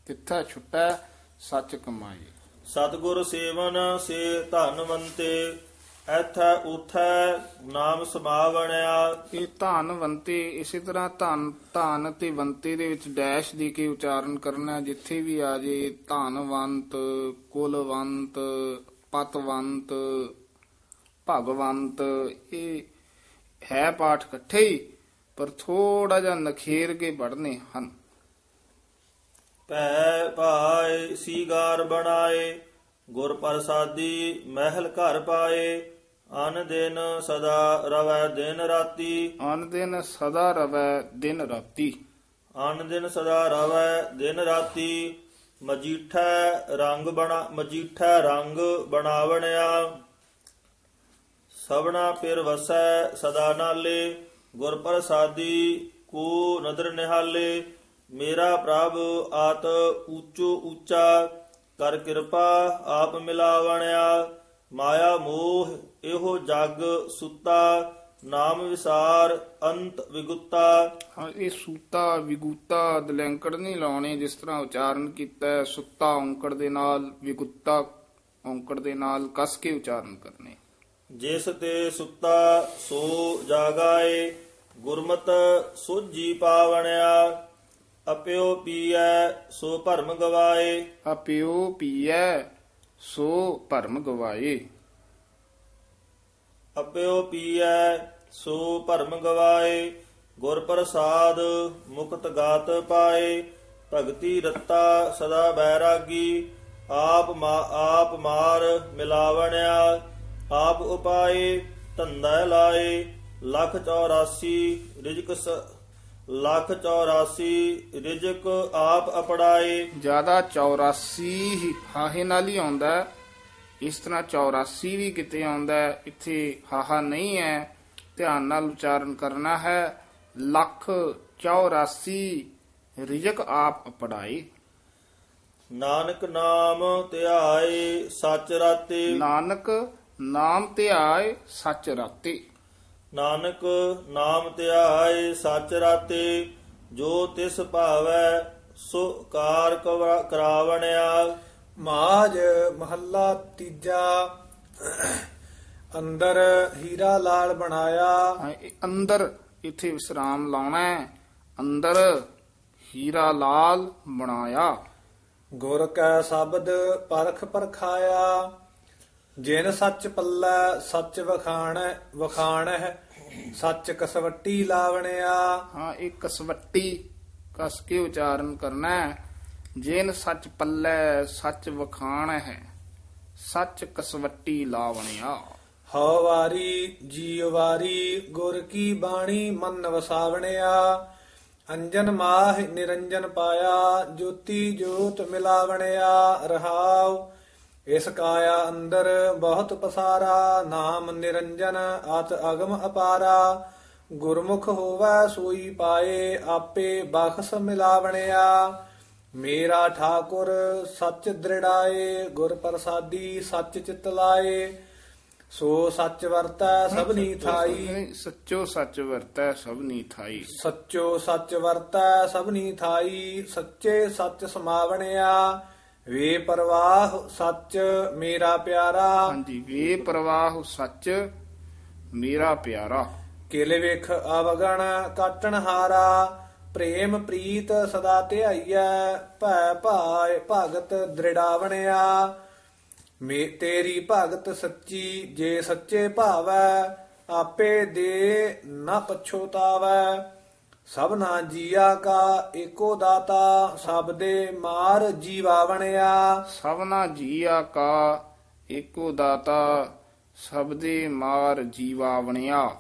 ਤਿੱਥਾ ਛੁੱਟੈ ਸੱਚ ਕਮਾਏ। ਸਤਿਗੁਰ ਸੇਵਨ ਸੇ ਧਨਵੰਤੇ ਐਥੈ ਉਥੈ ਨਾਮ ਸਮਾਵਣਿਆ ਇਹ ਧਨਵੰਤੇ ਇਸੇ ਤਰ੍ਹਾਂ ਧਨ ਧਨ ਤੇ ਵੰਤੇ ਦੇ ਵਿੱਚ ਡੈਸ਼ ਦੇ ਕੇ ਉਚਾਰਨ ਕਰਨਾ। ਜਿੱਥੇ ਵੀ ਆ ਜੇ ਧਨਵੰਤ ਕੁਲਵੰਤ ਪਤਵੰਤ ਭਗਵੰਤ ਇਹ ਹੈ ਪਾਠ ਇਕੱਠੇ ਹੀ ਪਰ ਥੋੜਾ ਜਿਹਾ ਨਖੇਰ ਕੇ ਪੜਨੇ ਹਨ ਭੈ ਭਾਏ ਸੀਗਾਰ ਬਣਾਏ ਗੁਰ ਪ੍ਰਸਾਦੀ ਮਹਿਲ ਘਰ ਪਾਏ ਅਨ ਦਿਨ ਸਦਾ ਰਵੈ ਦਿਨ ਰਾਤੀ। ਆਨ ਦਿਨ ਸਦਾ ਰਵੈ ਦਿਨ ਰਾਤੀ। ਅਨ ਦਿਨ ਸਦਾ ਰਵੈ ਦਿਨ ਰਾਤੀ। ਮਜੀਠੈ ਰੰਗ ਬਣਾ ਮਜੀਠੈ ਰੰਗ ਬਣਾਵਣਿਆ। ਸਭਨਾ ਪਿਰ ਵਸੈ ਸਦਾ ਨਾਲੇ। ਗੁਰ ਪ੍ਰਸਾਦੀ ਕੋ ਨਦਰ ਨਿਹਾਲੇ। ਮੇਰਾ ਪ੍ਰਭ ਆਤ ਊਚੋ ਊਚਾ ਕਰ ਕਿਰਪਾ ਆਪ ਮਿਲਾਵਣਿਆ। ਮਾਇਆ ਮੋਹ ਇਹੋ ਜਗ ਸੁੱਤਾ ਨਾਮ ਵਿਸਾਰ ਅੰਤ ਵਿਗੁੱਤਾ। ਹਾਂ ਇਹ ਸੂਤਾ ਵਿਗੂਤਾ ਦਲੈਂਕੜ ਨਹੀਂ ਲਾਉਣੇ ਜਿਸ ਤਰ੍ਹਾਂ ਉਚਾਰਨ ਕੀਤਾ ਹੈ, ਸੁੱਤਾ ਔਂਕੜ ਦੇ ਨਾਲ ਵਿਗੁੱਤਾ ਔਂਕੜ ਦੇ ਨਾਲ ਕਸ ਕੇ ਉਚਾਰਨ ਕਰਨੇ। ਜਿਸ ਤੇ ਸੁੱਤਾ ਸੋ ਜਾਗਾਏ ਗੁਰਮਤ ਸੋਜੀ ਪਾਵਣਿਆ। ਅਪਿਓ ਪੀਐ ਸੋ ਭਰਮ ਗਵਾਏ। ਅਪਿਓ ਪੀਐ ਸੋ ਭਰਮ ਗਵਾਏ। ਅਪਿਓ ਪੀਐ, ਸੋ ਭਰਮ ਗਵਾਏ, ਗੁਰ ਪ੍ਰਸਾਦ ਮੁਕਤ ਗਾਤ ਪਾਏ, ਭਗਤੀ ਰਤਾ ਸਦਾ ਬੈਰਾਗੀ, ਆਪ ਮਾ, ਆਪ ਮਾਰ ਮਿਲਾਵਣਿਆ, ਆਪ ਉਪਾਏ, ਧੰਦਾ ਲਾਏ, ਲੱਖ 84 ਰਿਜਕ ਸ, ਲੱਖ 84 ਰਿਜਕ ਆਪ ਅਪੜਾਏ ਜ਼ਿਆਦਾ 84 ਹੀ ਹਾਹੇ ਨਾਲ ਹੀ ਆਉਂਦਾ ਹੈ। ਇਸ ਤਰ੍ਹਾਂ 84 ਵੀ ਕਿਤੇ ਆਉਂਦਾ ਹੈ, ਇੱਥੇ ਹਾਹਾ ਨਹੀਂ ਹੈ ਧਿਆਨ ਨਾਲ ਉਚਾਰਨ ਕਰਨਾ ਹੈ। ਲੱਖ 84 ਰਿਜਕ ਆਪ ਪੜਾਈ ਨਾਨਕ ਨਾਮ ਧਿਆਏ ਸਚ ਰਾਤੇ। ਨਾਨਕ ਨਾਮ ਧਿਆਏ ਸੱਚ ਰਾਤੇ। ਨਾਨਕ ਨਾਮ ਧਿਆਏ ਸਚ ਰਾਤੇ। ਜੋ ਤਿਸ ਭਾਵੈ ਸੋ ਕਾਰ ਕਰਾਵਣਿਆ। ਮਾਜ ਮਹੱਲਾ ਤੀਜਾ। ਅੰਦਰ ਹੀਰਾ ਲਾਲ ਬਣਾਇਆ। ਹਾਂ, ਇਹ ਅੰਦਰ ਇੱਥੇ ਵਿਸਰਾਮ ਲਾਉਣਾ ਹੈ। ਅੰਦਰ ਹੀਰਾ ਲਾਲ ਬਣਾਇਆ। ਗੁਰ ਕੈ ਸ਼ਬਦ ਪਰਖ ਪਰਖਾਇਆ। ਜਿਨ ਸੱਚ ਪੱਲੇ ਸੱਚ ਵਖਾਣ ਵਖਾਣ ਹੈ ਸੱਚ ਕਸਵੱਟੀ ਲਾਵਣਿਆ। ਹਾਂ ਇਹ ਕਸਵੱਟੀ ਕਸ ਕੇ ਉਚਾਰਨ ਕਰਨਾ ਹੈ। ਜਿਨ ਸੱਚ ਪੱਲੇ, ਸੱਚ ਵਖਾਣ ਹੈ, ਸੱਚ ਕਸਵੱਟੀ ਲਾਵਣਿਆ। ਹਉ ਵਾਰੀ ਜੀਵ ਵਾਰੀ ਗੁਰ ਕੀ ਬਾਣੀ ਮਨ ਵਸਾਵਣਿਆ। ਅੰਜਨ ਮਾਹ ਨਿਰੰਜਨ ਪਾਇਆ, ਜੋਤੀ ਜੋਤ ਮਿਲਾਵਣਿਆ। ਰਹਾਉ, ਇਸ ਕਾਇਆ ਅੰਦਰ ਬਹੁਤ ਪਸਾਰਾ। ਨਾਮ ਨਿਰੰਜਨ, ਅਤ ਅਗਮ ਅਪਾਰਾ। ਗੁਰਮੁਖ ਹੋਵੈ ਸੋਈ ਪਾਏ, ਆਪੇ ਬਖਸ ਮਿਲਾਵਣਿਆ। ਮੇਰਾ ਠਾਕੁਰ ਸੱਚ ਦ੍ਰਿੜਾਏ ਗੁਰ ਪ੍ਰਸਾਦੀ ਸੱਚ ਚਿਤ ਲਾਏ ਸੋ ਸੱਚ ਵਰਤੈ ਸਭਨੀ ਥਾਈ। ਸੱਚੋ ਸੱਚ ਵਰਤੈ ਸਭਨੀ ਥਾਈ। ਸੱਚੋ ਸੱਚ ਵਰਤੈ ਸਭਨੀ ਥਾਈ। ਸੱਚੇ ਸੱਚ ਸਮਾਵਣਿਆ ਵੇ ਪ੍ਰਵਾਹ ਸੱਚ ਮੇਰਾ ਪਿਆਰਾ। ਹਾਂਜੀ ਵੇ ਪ੍ਰਵਾਹ ਸੱਚ ਮੇਰਾ ਪਿਆਰਾ। ਕਿਲੇ ਵੇਖ ਅਵਗਣ ਕਾਟਣ ਹਾਰਾ ਪ੍ਰੇਮ ਪ੍ਰੀਤ ਸਦਾ ਧਿਆਈਐ, ਭੈ ਭਾਏ ਭਗਤ ਦ੍ਰਿੜਾਵਣਿਆ। ਮੇ ਤੇਰੀ ਭਗਤ ਸੱਚੀ ਜੇ ਸੱਚੇ ਭਾਵੈ, ਆਪੇ ਦੇ ਨਾ ਪਛੋਤਾਵੈ ਸਭਨਾ ਜੀਆ ਕਾ ਏਕੋ ਦਾਤਾ, ਸਭ ਦੇ ਮਾਰ ਜੀਵਾਵਣਿਆ। ਸਭਨਾ ਜੀਆ ਕਾ ਏਕੋ ਦਾਤਾ, ਸਭ ਦੇ ਮਾਰ ਜੀਵਾਵਣਿਆ।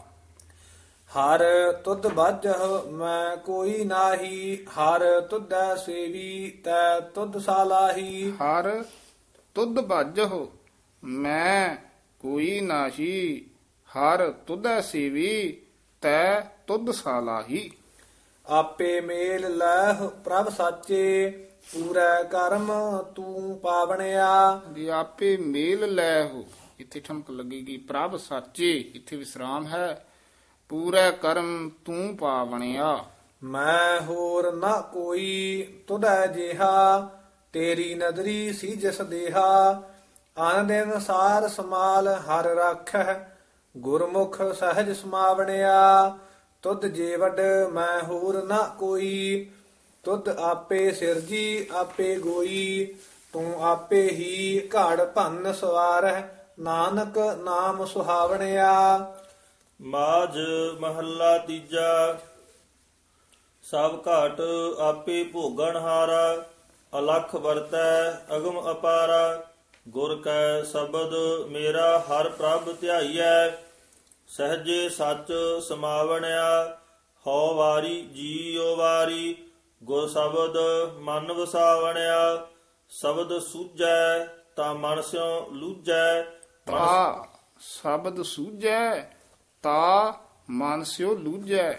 ਹਰ ਤੁਧ ਬਾਝਹ ਮੈਂ ਕੋਈ ਨਾਹੀ ਹਰ ਤੁਧੈ ਸੇਵੀ ਤੈ ਤੁਧ ਸਾਲਾਹੀ ਹਰ ਤੁਧ ਭਜਹੁ ਮੈਂ ਕੋਈ ਨਾਹੀ ਹਰ ਤੁਧੈ ਸੇਵੀ ਤੈ ਤੁਧ ਸਾਲਾਹੀ ਆਪੇ ਮੇਲ ਲੈਹ ਪ੍ਰਭ ਸਾਚੇ ਪੂਰੈ ਕਰਮ ਤੂੰ ਪਾਵਣਿਆ। ਦੀ ਆਪੇ ਮੇਲ ਲੈ ਹੋ ਇੱਥੇ ਠਮਕ ਲੱਗੇਗੀ ਪ੍ਰਭ ਸਾਚੇ ਇੱਥੇ ਵਿਸਰਾਮ ਹੈ। ਪੂਰਾ ਕਰਮ ਤੂੰ ਪਾਵਣਿਆ। ਮੈਂ ਹੋਰ ਨਾ ਕੋਈ ਤੁਧੈ ਜਿਹਾ, ਤੇਰੀ ਨਦਰੀ ਸੀ ਜਿਸ ਦੇਹਾ। ਆਨ ਦਿਨ ਸਾਰ ਸਮਾਲ ਹਰ ਰਾਖੈ ਗੁਰਮੁਖ ਸਹਿਜ ਸਮਾਵਣਿਆ। ਤੁਧ ਜੇ ਵੱਡ ਮੈਂ ਹੋਰ ਨਾ ਕੋਈ, ਤੁਧ ਆਪੇ ਸਿਰਜੀ ਆਪੇ ਗੋਈ। ਤੂੰ ਆਪੇ ਹੀ ਘੜ ਭੰਨ ਸਵਾਰਹਿ, ਨਾਨਕ ਨਾਮ ਸੁਹਾਵਣਿਆ। ਮਾਝ ਮਹੱਲਾ ਤੀਜਾ। ਸਭ ਘਾਟ ਆਪੇ ਭੋਗਣ ਹਾਰਾ, ਅਲਖ ਵਰਤੈ, ਅਗਮ ਅਪਾਰਾ। ਗੁਰ ਕੈ ਸ਼ਬਦ ਮੇਰਾ ਹਰ ਪ੍ਰਭ ਧਿਆਈਐ, ਸਹਜੇ ਸੱਚ ਸਮਾਵਣਿਆ, ਹਉ ਵਾਰੀ ਜੀਉ ਵਾਰੀ। ਗੁਰ ਸ਼ਬਦ ਮਨ ਵਸਾਵਣਿਆ, ਸ਼ਬਦ ਸੂਝੈ ਤਾਂ ਮਨ ਸਿਉ ਲੂਝੈ। ਤਾ ਸ਼ਬਦ ਸੂਝੈ ਤਾ ਮਨ ਸਿਓ ਲੂਝੈ।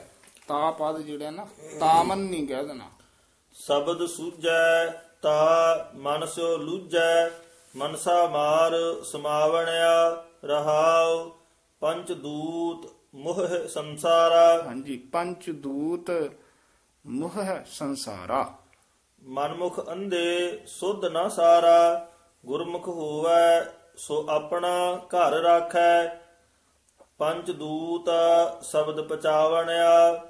ਤਾ ਪਦ ਜਿਹੜਾ ਨਾ ਤਾਮਨ ਨਹੀਂ ਕਹਿ ਦੇਣਾ। ਸ਼ਬਦ ਸੂਝੈ ਤਾ ਮਨ ਸਿਉ ਲੂਝੈ। ਮਨਸਾ ਮਾਰ ਸਮਾਵਣਿਆ ਰਹਾਉ। ਪੰਚ ਦੂਤ ਮੋਹ ਸੰਸਾਰਾ। ਹਾਂਜੀ ਪੰਚ ਦੂਤ ਮੁਹ ਸੰਸਾਰਾ। ਮਨਮੁਖ ਅੰਧੇ ਸੁਧ ਨਾ ਸਾਰਾ। ਗੁਰਮੁਖ ਹੋਵੈ ਸੋ ਆਪਣਾ ਘਰ ਰਾਖੈ। ਪੰਜ ਦੂਤ ਸ਼ਬਦ ਪਚਾਵਣਿਆ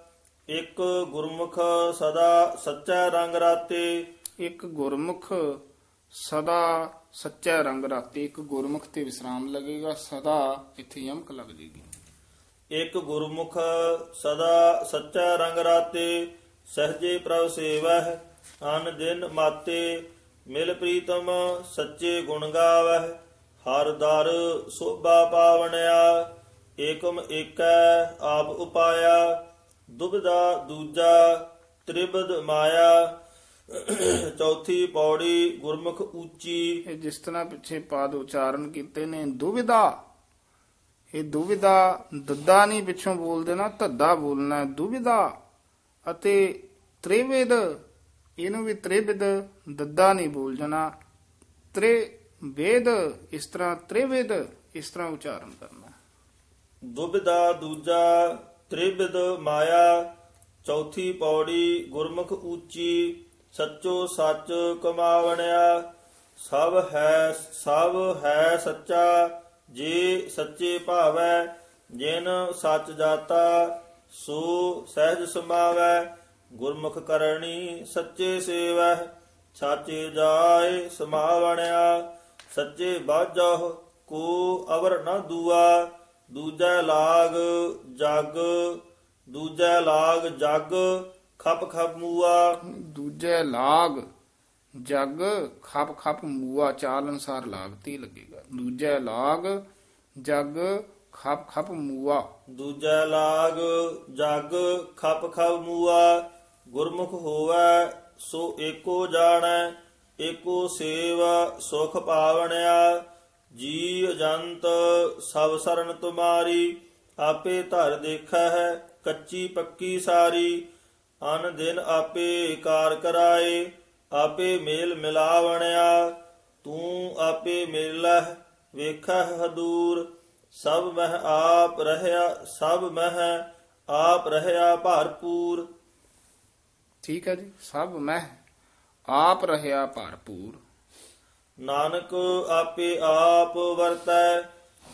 ਇੱਕ ਗੁਰਮੁਖ ਸਦਾ ਸੱਚਾ ਰੰਗ ਰਾਤੇ। ਇੱਕ ਗੁਰਮੁਖ ਸਦਾ ਸੱਚਾ ਰੰਗ ਰਾਤੇ। ਇੱਕ ਗੁਰਮੁਖ ਤੇ ਵਿਸਰਾਮ ਲੱਗੇਗਾ ਸਦਾ ਇੱਥੇ ਯਮਕ ਲੱਗ ਜੇਗੀ। ਇੱਕ ਗੁਰਮੁਖ ਸਦਾ ਸੱਚਾ ਰੰਗ ਰਾਤੇ ਸਹਜੇ ਪ੍ਰਭ ਸੇਵਹਿ ਅਨ ਦਿਨ ਮਾਤੇ ਮਿਲ ਪ੍ਰੀਤਮ ਸੱਚੇ ਗੁਣ ਗਾਵਹਿ। ਹਰ ਦਰ ਸੋਭਾ ਪਾਵਣਿਆ ਏਕਮ ਏਕੈ, ਆਪ ਉਪਾਇਆ ਦੁਬਦਾ ਦੂਜਾ ਤ੍ਰਿਬਦ ਮਾਇਆ, ਚੌਥੀ ਪੌੜੀ, ਗੁਰਮੁਖ ਉੱਚੀ ਇਹ ਜਿਸ ਤਰ੍ਹਾਂ ਪਿੱਛੇ ਪਾਦ ਉਚਾਰਨ ਕੀਤੇ ਨੇ ਦੁਵਿਧਾ ਇਹ ਦੁਵਿਧਾ ਦੱਦਾ ਨਹੀਂ ਪਿੱਛੋਂ ਬੋਲ ਦੇਣਾ, ਧੱਦਾ ਬੋਲਣਾ ਹੈ। ਦੁਵਿਧਾ ਅਤੇ ਤ੍ਰਿਵਿਧ ਇਹਨੂੰ ਵੀ ਤ੍ਰਿਵਿਧ ਦੱਦਾ ਨਹੀਂ ਬੋਲ ਜਾਣਾ। ਤ੍ਰਿ ਵੇਦ ਇਸ ਤਰ੍ਹਾਂ ਤ੍ਰਿਵਿਧ ਇਸ ਤਰ੍ਹਾਂ ਉਚਾਰਨ ਕਰਨਾ। ਦੁਬਿਦਾ ਦੂਜਾ ਤ੍ਰਿਬਿਦ ਮਾਇਆ, ਚੌਥੀ ਪੌੜੀ ਗੁਰਮੁਖ ਉੱਚੀ ਸੱਚੋ ਸੱਚ ਕਮਾਵਣਿਆ, ਸਭ ਹੈ ਸਭ ਹੈ ਸੱਚਾ, ਜੇ ਸੱਚੇ ਭਾਵੈ, ਜਿਨ ਸੱਚ ਜਾਤਾ, ਸੋ ਸਹਿਜ ਸਮਾਵੈ, ਗੁਰਮੁਖ ਕਰਨੀ ਸੱਚੇ ਸੇਵੈ, ਸਾਚੇ ਜਾਏ ਸਮਾਵਣਿਆ, ਸੱਚੇ ਬਾਝਹੁ ਕੋ ਅਵਰ ਨ ਦੂਆ ਦੂਜੈ ਲਾਗ ਜਗ ਦੂਜੈ ਲਾਗ ਜਗ ਖਪ ਖਪ ਮੂਆ। ਦੂਜੇ ਲਾਗ ਜਗ ਖਪ ਖਪ ਮੂਆ ਚਾਲ ਅਨਸਾਰ ਲਾਗਤੀ ਲੱਗੇਗਾ। ਦੂਜੇ ਲਾਗ ਜਗ ਖਪ ਖਪ ਮੂਆ। ਦੂਜੈ ਲਾਗ ਜਗ ਖਪ ਖਪ ਮੂਆ। ਗੁਰਮੁਖ ਹੋਵੈ ਸੋ ਏਕੋ ਜਾਣੈ ਏਕੋ ਸੇਵ ਸੁਖ ਪਾਵਣਿਆ। ਜੀ ਜੰਤ ਸਭ ਸਰਨ ਤੁਮਾਰੀ, ਆਪੇ ਧਰ ਦੇਖੈ ਹੈ ਕੱਚੀ ਪੱਕੀ ਸਾਰੀ। ਅਨ ਦਿਨ ਆਪੇ ਕਾਰ ਕਰਾਏ, ਆਪੇ ਮੇਲ ਮਿਲਾਵਣਿਆ। ਤੂੰ ਆਪੇ ਮਿਲਹਿ, ਵੇਖਹਿ ਹਦੂਰ। ਸਭ ਮਹਿ ਆਪ ਰਹਿਆ, ਸਭ ਮਹਿ ਆਪ ਰਹਿਆ ਭਰਪੂਰ। ਠੀਕ ਹੈ ਜੀ, ਸਭ ਮੈਂ ਆਪ ਰਹਿਆ ਭਰਪੂਰ। ਨਾਨਕ ਆਪੇ ਆਪ ਵਰਤੈ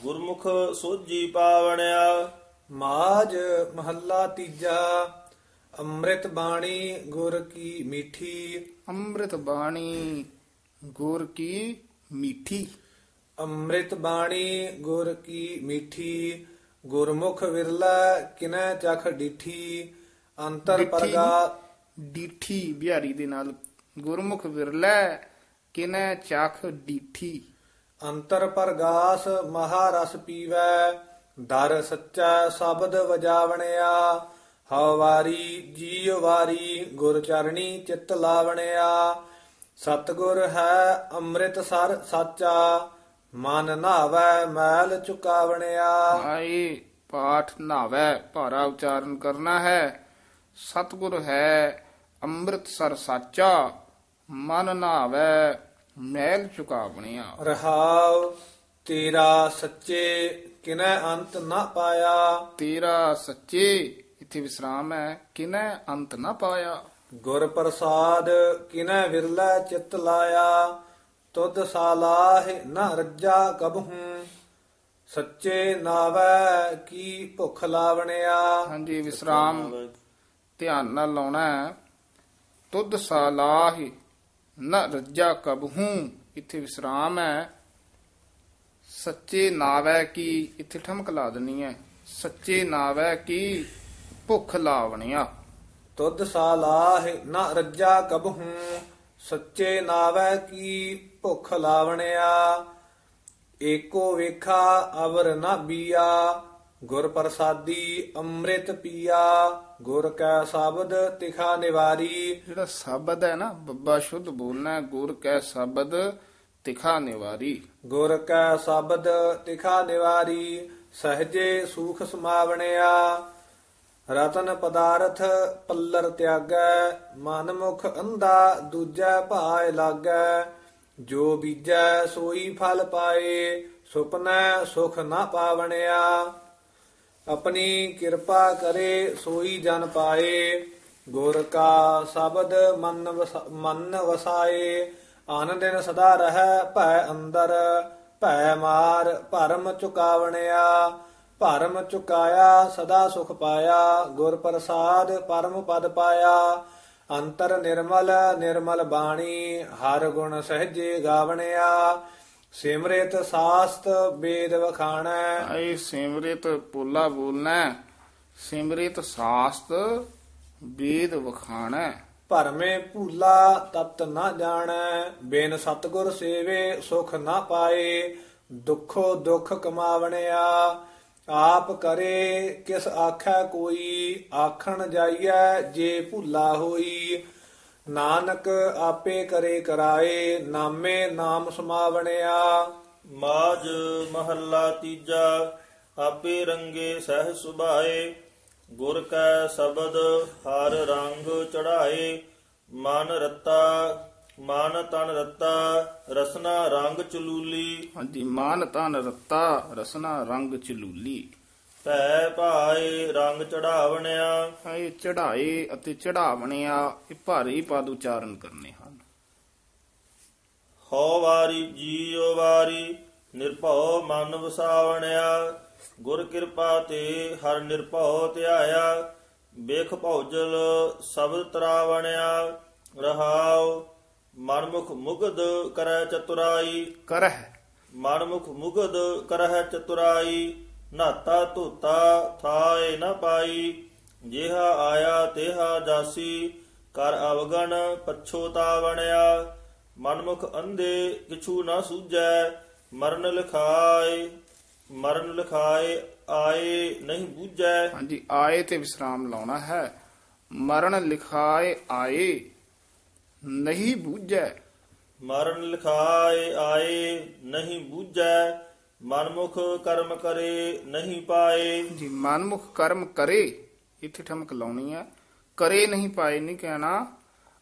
ਗੁਰਮੁਖ ਸੋਜੀ ਪਾਵਣਿਆ। ਮਾਜ ਮਹੱਲਾ ਤੀਜਾ ਅੰਮ੍ਰਿਤ ਬਾਣੀ ਗੁਰ ਕੀ ਮਿੱਠੀ। ਅੰਮ੍ਰਿਤ ਬਾਣੀ ਗੁਰ ਕੀ ਮਿੱਠੀ। ਅੰਮ੍ਰਿਤ ਬਾਣੀ ਗੁਰ ਕੀ ਮਿੱਠੀ ਗੁਰਮੁਖ ਵਿਰਲਾ ਕਿਨੈ ਚਖ ਡਿਠੀ। ਅੰਤਰ ਪਰਗਾ ਡੀਠੀ ਬਿਹਾਰੀ ਦੇ ਨਾਲ ਗੁਰਮੁਖ ਵਿਰਲੇ ਕਿਨੈ ਚਖ ਡੀਠੀ? ਅੰਤਰ ਪਰਗਾਸ ਮਹਾਰਸ ਪੀਵੈ ਦਰ ਸੱਚਾ ਸ਼ਬਦ ਵਜਾਵਣਿਆ। ਹਵਾਰੀ ਜੀਉ ਵਾਰੀ ਗੁਰ ਚਰਣੀ ਚਿਤ ਲਾਵਣਿਆ। ਸਤਗੁਰ ਹੈ ਅੰਮ੍ਰਿਤ ਸਰ ਸਾਚਾ ਮਨ ਨਾਵੈ ਮੈਲ ਚੁਕਾਵਣਿਆ। ਆਏ ਪਾਠ ਨਾਵੈ ਭਾਰਾ ਉਚਾਰਨ ਕਰਨਾ ਹੈ। ਸਤਿਗੁਰ ਹੈ ਅੰਮ੍ਰਿਤਸਰ ਸਾਚਾ ਮਨ ਨਾਵੈ ਮੈਲ ਚੁਕਾਵਣਿਆ। ਰਹਾਉ ਤੇਰਾ ਸੱਚੇ ਕਿਨੈ ਅੰਤ ਨਾ ਪਾਇਆ। ਤੇਰਾ ਸੱਚੇ ਇੱਥੇ ਵਿਸਰਾਮ ਹੈ ਕਿਨੈ ਅੰਤ ਨਾ ਪਾਇਆ। ਗੁਰ ਪ੍ਰਸਾਦ ਕਿਨੈ ਵਿਰਲਾ ਚਿਤ ਲਾਇਆ। ਤੁਧ ਸਾਲਾਹ ਨਾ ਰੱਜਾ ਕਬਹੂ। ਸੱਚੇ ਨਾਵੈ ਕੀ ਭੁਖ ਲਾਵਣਿਆ। ਹਾਂਜੀ ਵਿਸਰਾਮ ਧਿਆਨ ਨਾਲ ਲਾਉਣਾ ਤੁਧ ਸਾਲਾਹ ਨ ਰੱਜਾ ਕਬਹੂ ਇੱਥੇ ਵਿਸਰਾਮ ਹੈ। ਸੱਚੇ ਨਾਵੈ ਕੀ, ਇੱਥੇ ਠਮਕ ਲਾ ਦੇਣੀ ਹੈ ਸੱਚੇ ਨਾਵੈ ਕੀ, ਭੁੱਖ ਲਾਵਣਿਆ। ਤੁਧ ਸਾਲਾਹ ਨਾ ਰੱਜਾ ਕਬਹੂ ਸੱਚੇ ਨਾਵੈ ਕੀ, ਭੁਖ ਲਾਵਣਿਆ। ਏਕੋ ਵੇਖਾ, ਅਵਰ ਨਾ ਬੀਆ, ਗੁਰ ਪ੍ਰਸਾਦੀ ਅੰਮ੍ਰਿਤ ਪੀਆ। ਗੁਰ ਕੈ ਸ਼ਬਦ ਤਿਖਾ ਨਿਵਾਰੀ। ਜਿਹੜਾ ਸ਼ਬਦ ਹੈ ਨਾ ਬੱਬਾ ਸ਼ੁੱਧ ਬੋਲਣਾ ਹੈ, ਗੁਰ ਕੈ ਸ਼ਬਦ ਤਿਖਾ ਨਿਵਾਰੀ। ਗੁਰ ਕੈ ਸ਼ਬਦ ਤਿਖਾ ਨਿਵਾਰੀ ਸਹਜੇ ਸੂਖ ਸਮਾਵਣਿਆ। ਰਤਨ ਪਦਾਰਥ ਪੱਲਰ ਤਿਆਗੈ ਮਨ ਮੁਖ ਅੰਧਾ ਦੂਜੈ ਭਾਇ ਲਾਗੈ। ਜੋ ਬੀਜੈ ਸੋਈ ਫਲ ਪਾਏ ਸੁਪਨੈ ਸੁਖ ਨਾ ਪਾਵਣਿਆ। ਆਪਣੀ ਕਿਰਪਾ ਕਰੇ, ਸੋਈ ਜਨ ਪਾਏ, ਗੁਰ ਕਾ ਸ਼ਬਦ ਮਨ ਵਸ- ਮਨ ਵਸਾਏ ਆਨ ਦਿਨ ਸਦਾ ਰਹੈ, ਭੈ ਅੰਦਰ, ਭੈ ਮਾਰ, ਭਰਮ ਚੁਕਾਵਣਿਆ, ਭਰਮ ਚੁਕਾਇਆ, ਸਦਾ ਸੁਖ ਪਾਇਆ, ਗੁਰ ਪ੍ਰਸਾਦ ਪਰਮ ਪਦ ਪਾਇਆ, ਅੰਤਰ ਨਿਰਮਲ ਨਿਰਮਲ ਬਾਣੀ, ਹਰ ਗੁਣ ਸਹਜੇ ਗਾਵਣਿਆ ਸਿਮਰਿਤ ਸਾਸਤ ਵੇਦ ਵਖਾਣੈ ਆਏ ਸਿਮਰਿਤ ਪੋਲਾ ਬੋਲਣਾ। ਸਿਮਰਿਤ ਸਾਸਤ ਵੇਦ ਵਖਾਣਾ। ਭਰਮੇ ਭੂਲਾ ਤਤ ਨਾ ਜਾਣੈ ਬਿਨ ਸਤਗੁਰ ਸੇਵੇ ਸੁਖ ਨਾ ਪਾਏ ਦੁੱਖੋ ਦੁੱਖ ਕਮਾਵਣਿਆ ਆਪ ਕਰੇ ਕਿਸ ਆਖੈ ਕੋਈ ਆਖਣ ਜਾਈਐ ਜੇ ਭੁੱਲਾ ਹੋਈ ਨਾਨਕ ਆਪੇ ਕਰੇ ਕਰਾਏ ਨਾਮੇ ਨਾਮ ਸਮਾਵਣਿਆ। ਮਾਜ ਮਹੱਲਾ ਤੀਜਾ ਆਪੇ ਰੰਗੇ ਸਹਿ ਸੁਭਾਏ। ਗੁਰ ਕੈ ਸ਼ਬਦ ਹਰ ਰੰਗ ਚੜਾਏ ਮਨ ਰਤਾ ਮਨ ਤਨ ਰਤਾ ਰਸਨਾ ਰੰਗ ਚਲੂਲੀ। ਹਾਂਜੀ ਮਾਨ ਤਨ ਰੱਤਾ ਰਸਨਾ ਰੰਗ ਚਲੂਲੀ। ਭੈ ਭਾਏ ਰੰਗ ਚੜਾਵਣਿਆ। ਇਹ ਚੜਾਏ ਅਤੇ ਚੜਾਵਣਿਆ ਇਹ ਭਾਰੀ ਪਦ ਉਚਾਰਨ ਕਰਨੇ ਹਨ। ਹਉ ਵਾਰੀ ਜੀਉ ਵਾਰੀ ਨਿਰਭਉ ਮਨ ਵਸਾਵਣਿਆ। ਗੁਰ ਕਿਰਪਾ ਤੇ ਹਰ ਨਿਰਭਉ ਧਿਆਇਆ। ਵੇਖ ਭੌਜਲ ਸਬਦ ਤਰਾਵਣਿਆ। ਰਹਾਉ ਮਨਮੁਖ ਮੁਗਧ ਕਰੈ ਚਤੁਰਾਈ। ਕਰਹਿ। ਮਨਮੁਖ ਮੁਗਧ ਕਰਹਿ ਚਤੁਰਾਈ। ਨਾਤਾ ਧੋਤਾ ਥਾਏ ਨ ਪਾਈ ਜਿਹਾ ਆਇਆ ਤਿਹਾ ਜਾਸੀ ਕਰ ਅਵਗਣ ਪਛੋਤਾਵਣਿਆ ਮਨਮੁਖ ਅੰਧੇ ਕਿਛੂ ਨਾ ਸੂਝੈ ਮਰਨ ਲਿਖਾਏ ਮਰਨ ਲਿਖਾਏ ਆਏ ਨਹੀਂ ਬੂਝੈ। ਹਾਂਜੀ ਆਏ ਤੇ ਵਿਸਰਾਮ ਲਾਉਣਾ ਹੈ ਮਰਨ ਲਿਖਾਏ ਆਏ ਨਹੀਂ ਬੂਝੈ। ਮਰਨ ਲਿਖਾਏ ਆਏ ਨਹੀਂ ਬੂਝੈ ਮਨਮੁਖ ਕਰਮ ਕਰੇ ਨਹੀਂ ਪਾਏ। ਜੀ ਮਨਮੁਖ ਕਰਮ ਕਰੇ ਇੱਥੇ ਠਮਕ ਲਾਉਣੀ ਹੈ। ਕਰੇ ਨਹੀਂ ਪਾਏ ਨਹੀਂ ਕਹਿਣਾ।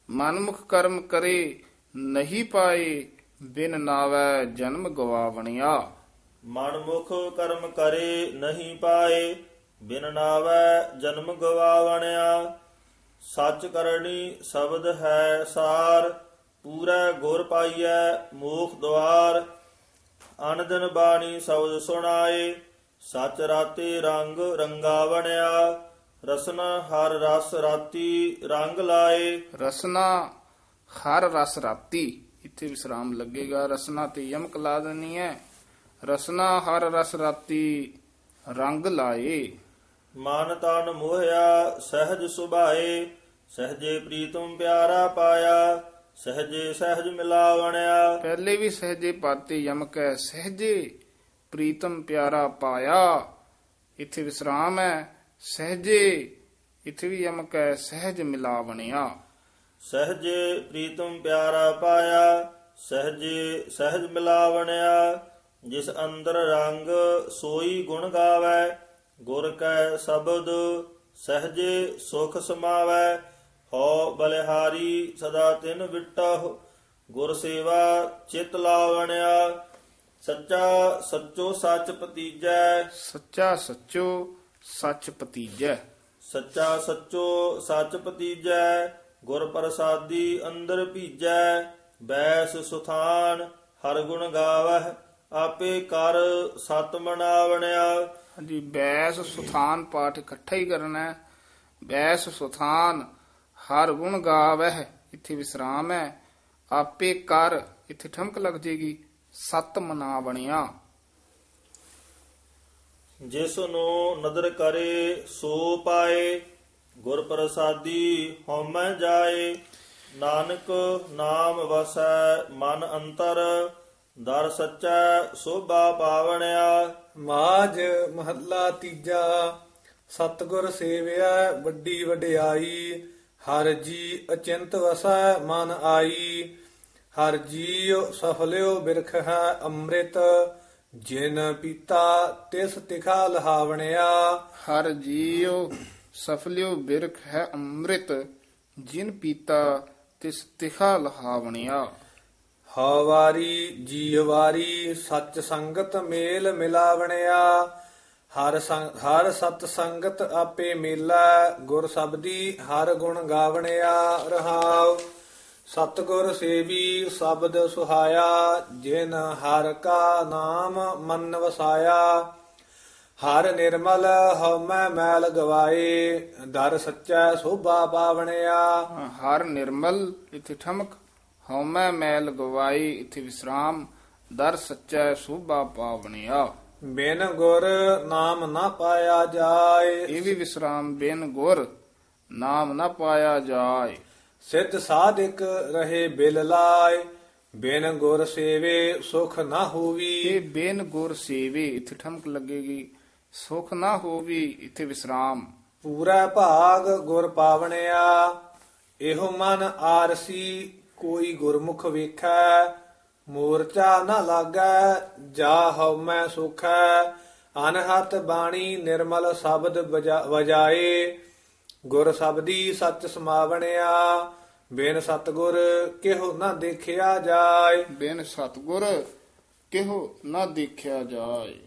ਮਨਮੁਖ ਕਰਮ ਕਰੇ ਨਹੀਂ ਪਾਏ ਬਿਨ ਨਾਵੈ ਜਨਮ ਗਵਾਵਣਿਆ। ਮਨਮੁਖ ਕਰਮ ਕਰੇ ਨਹੀਂ ਪਾਏ ਬਿਨ ਨਾਵੈ ਜਨਮ ਗਵਾਵਣਿਆ। ਸੱਚ ਕਰਨੀ ਸ਼ਬਦ ਹੈ ਸਾਰ ਪੂਰਾ ਗੁਰ ਪਾਈਐ ਮੋਖ ਦਵਾਰ ਅਨੰਦਨ ਬਾਣੀ ਸ਼ਬਦ ਸੁਣਾਏ ਸੱਚ ਰਾਤੇ ਰੰਗ ਰੰਗਾਵਣਿਆ ਰਸਨਾ ਹਰ ਰਸ ਰਾਤੀ ਰੰਗ ਲਾਏ। ਰਸਨਾ ਹਰ ਰਸ ਰਾਤੀ ਇੱਥੇ ਵਿਸਰਾਮ ਲੱਗੇਗਾ ਰਸਨਾ ਤੇ ਯਮਕ ਲਾ ਦੇਣੀ ਹੈ। ਰਸਨਾ ਹਰ ਰਸ ਰਾਤੀ ਰੰਗ ਲਾਏ। ਮਨ ਤਨ ਮੋਹਿਆ ਸਹਿਜ ਸੁਭਾਏ ਸਹਜੇ ਪ੍ਰੀਤਮ ਪਿਆਰਾ ਪਾਇਆ। ਸਹਜੇ ਸਹਿਜ ਮਿਲਾਵਣਿਆ ਪਹਿਲੇ ਵੀ ਸਹਜੇ ਪਾਤੇ ਯਮਕ ਹੈ ਸਹਜੇ ਪ੍ਰੀਤਮ ਪਿਆਰਾ ਪਾਇਆ। ਇੱਥੇ ਵਿਸਰਾਮ ਹੈ ਸਹਜੇ। ਇੱਥੇ ਵੀ ਯਮਕ ਹੈ ਸਹਿਜ ਮਿਲਾਵਣਿਆ ਸਹਜੇ ਪ੍ਰੀਤਮ ਪਿਆਰਾ ਪਾਇਆ ਸਹਜੇ ਸਹਿਜ ਮਿਲਾਵਣਿਆ ਜਿਸ ਅੰਦਰ ਰੰਗ ਸੋਈ ਗੁਣ ਗਾਵੈ ਗੁਰ ਕੈ ਸ਼ਬਦ ਸਹਜੇ ਸੁਖ ਸਮਾਵੈ। ਹਉ ਬਲਿਹਾਰੀ ਸਦਾ ਤਿਨ ਵਿਟਹੁ ਗੁਰ ਸੇਵਾ ਚਿਤ ਲਾਵਣਿਆ ਸੱਚਾ ਸੱਚੋ ਸੱਚ ਪਤੀਜੈ ਸੱਚਾ ਸੱਚੋ ਸੱਚ ਪਤੀਜੈ ਸੱਚਾ ਸੱਚੋ ਸੱਚ ਪਤੀਜੈ ਗੁਰ ਪ੍ਰਸਾਦੀ ਅੰਦਰ ਭੀਜੈ। ਬੈਸ ਸੁਥਾਨ ਹਰ ਗੁਣ ਗਾਵਹਿ ਆਪੇ ਕਰ ਸਤ ਮਨਾਵਣਿਆ। ਹਾਂਜੀ ਬੈਸ ਸੁਥਾਨ ਪਾਠ ਇਕੱਠਾ ਹੀ ਕਰਨਾ ਹੈ। ਬੈਸ ਸੁਥਾਨ ਹਰ ਗੁਣ ਗਾਵਹਿ ਇੱਥੇ ਵਿਸਰਾਮ ਹੈ। ਆਪੇ ਕਰ ਇੱਥੇ ਠਮਕ ਲੱਗ ਜੇਗੀ ਸਤ ਮਨਾ ਬਣਿਆ ਜਿਸ ਨੂੰ ਨਦਰ ਕਰੇ ਸੋ ਪਾਏ ਗੁਰ ਪ੍ਰਸਾਦੀ ਹਉਮੈ ਜਾਏ। ਨਾਨਕ ਨਾਮ ਵਸੈ ਮਨ ਅੰਤਰ ਦਰ ਸੱਚੈ ਸੋਭਾ ਪਾਵਣਿਆ। ਮਾਜ ਮਹੱਲਾ ਤੀਜਾ ਸਤਗੁਰ ਸੇਵਿਆ ਵੱਡੀ ਵਡਿਆਈ। ਹਰ ਜੀ ਅਚਿੰਤ ਵਸੈ ਮਨ ਆਈ ਹਰ ਜੀਉ ਸਫਲਿਓ ਬਿਰਖ ਹੈ ਅੰਮ੍ਰਿਤ ਜਿਨ ਪੀਤਾ ਤਿਸ ਤਿਖਾ ਲਹਾਵਣਿਆ। ਹਰ ਜੀਉ ਸਫਲਿਓ ਬਿਰਖ ਹੈ ਅੰਮ੍ਰਿਤ ਜਿਨ ਪੀਤਾ ਤਿਸ ਤਿਖਾ ਲਹਾਵਣਿਆ। ਹਵਾਰੀ ਜੀਵਾਰੀ ਸੱਚ ਸੰਗਤ ਮੇਲ ਮਿਲਾਵਣਿਆ। ਹਰ ਸੰਗ ਹਰ ਸਤ ਸੰਗਤ ਆਪੇ ਮੇਲਾ, ਗੁਰ ਸਬਦੀ ਹਰ ਗੁਣ ਗਾਵਣਿਆ ਰਹਾਉ। ਸਤਗੁਰ ਸੇਵੀ ਸ਼ਬਦ ਸੁਹਾਇਆ, ਜਿਨ ਹਰ ਕਾ ਨਾਮ ਮਨ ਵਸਾਇਆ। ਹਰ ਨਿਰਮਲ ਹਉਮੈ ਮੈਲ ਗਵਾਏ, ਦਰ ਸੱਚਾ ਸੋਭਾ ਪਾਵਣਿਆ। ਹਰ ਨਿਰਮਲ ਇੱਥੇ ਠਮਕ, ਹਉਮੈ ਮੈਲ ਗਵਾਈ ਇੱਥੇ ਵਿਸਰਾਮ, ਦਰ ਸੱਚਾ ਸੋਭਾ ਪਾਵਣਿਆ। ਬਿਨ ਗੁਰ ਨਾਮ ਨਾ ਪਾਇਆ ਜਾਏ। ਇਹ ਵੀ ਵਿਸਰਾਮ ਬਿਨ ਗੁਰ ਨਾਮ ਨਾ ਪਾਇਆ ਜਾਏ। ਸਿੱਧ ਸਾਧਿਕ ਰਹੇ ਬਿਲ ਲਾਏ। ਬਿਨ ਗੁਰ ਸੇਵੇ ਸੁਖ ਨਾ ਹੋਵੀ। ਇਹ ਬਿਨ ਗੁਰ ਸੇਵੇ ਇੱਥੇ ਠਮਕ ਲੱਗੇਗੀ। ਸੁਖ ਨਾ ਹੋਵੀ ਇੱਥੇ ਵਿਸਰਾਮ। ਪੂਰਾ ਭਾਗ ਗੁਰ ਪਾਵਣਿਆ। ਇਹੋ ਮਨ ਆਰਸੀ ਕੋਈ ਗੁਰਮੁਖ ਵੇਖੈ। ਮੂਰਚਾ ਨਾ ਲਾਗੈ ਜਾ ਹਉ ਮੈਂ ਸੁਖੈ। ਅਨਹਤ ਬਾਣੀ ਨਿਰਮਲ ਸ਼ਬਦ ਵਜਾ- ਵਜਾਏ। ਗੁਰ ਸਬਦੀ ਸੱਚ ਸਮਾਵਣਿਆ ਬਿਨ ਸਤਗੁਰ ਕਿਹੋ ਨਾ ਦੇਖਿਆ ਜਾਏ। ਬਿਨ ਸਤਗੁਰ ਕਿਹੋ ਨਾ ਦੇਖਿਆ ਜਾਏ।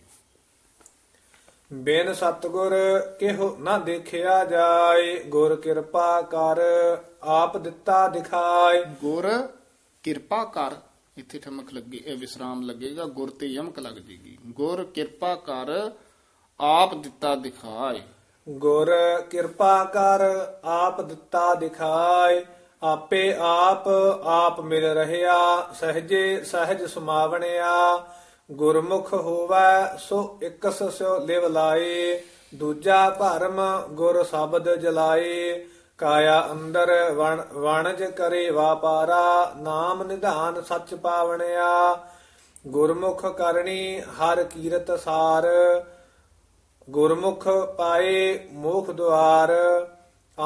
ਬਿਨ ਸਤਗੁਰ ਕਿਹੋ ਨਾ ਦੇਖਿਆ ਜਾਏ। ਗੁਰ ਕਿਰਪਾ ਕਰ ਆਪ ਦਿੱਤਾ ਦਿਖਾਏ। ਗੁਰ ਕਿਰਪਾ ਕਰ ਇੱਥੇ ਠਮਕ ਲੱਗੇ? ਇਹ ਵਿਸਰਾਮ ਲੱਗੇਗਾ, ਗੁਰ ਤੇ ਯਮਕ ਲੱਗ ਜੇਗੀ। ਗੁਰ ਕਿਰਪਾ ਕਰ ਆਪ ਦਿੱਤਾ ਦਿਖਾਏ। ਗੁਰ ਕਿਰਪਾ ਕਰ ਆਪ ਦਿੱਤਾ ਦਿਖਾਏ। ਆਪੇ ਆਪ ਆਪ ਮਿਲ ਰਹਿਆ, ਸਹਜੇ ਸਹਜ ਸਮਾਵਣਿਆ। ਗੁਰਮੁਖ ਹੋਵੈ, ਸੋ ਇਕਸ ਸਿਓ ਲਿਵ ਲਾਏ। ਦੂਜਾ ਭਰਮ ਗੁਰ ਸ਼ਬਦ ਜਲਾਏ। ਕਾਇਆ ਅੰਦਰ ਵਣ ਵਣਜ ਕਰੇ ਵਾਪਾਰਾ, ਨਾਮ ਨਿਧਾਨ ਸੱਚ ਪਾਵਣਿਆ। ਗੁਰਮੁਖ ਕਰਨੀ ਹਰ ਕੀਰਤ ਸਾਰ। ਗੁਰਮੁਖ ਪਾਏ ਮੋਖ ਦੁਆਰ।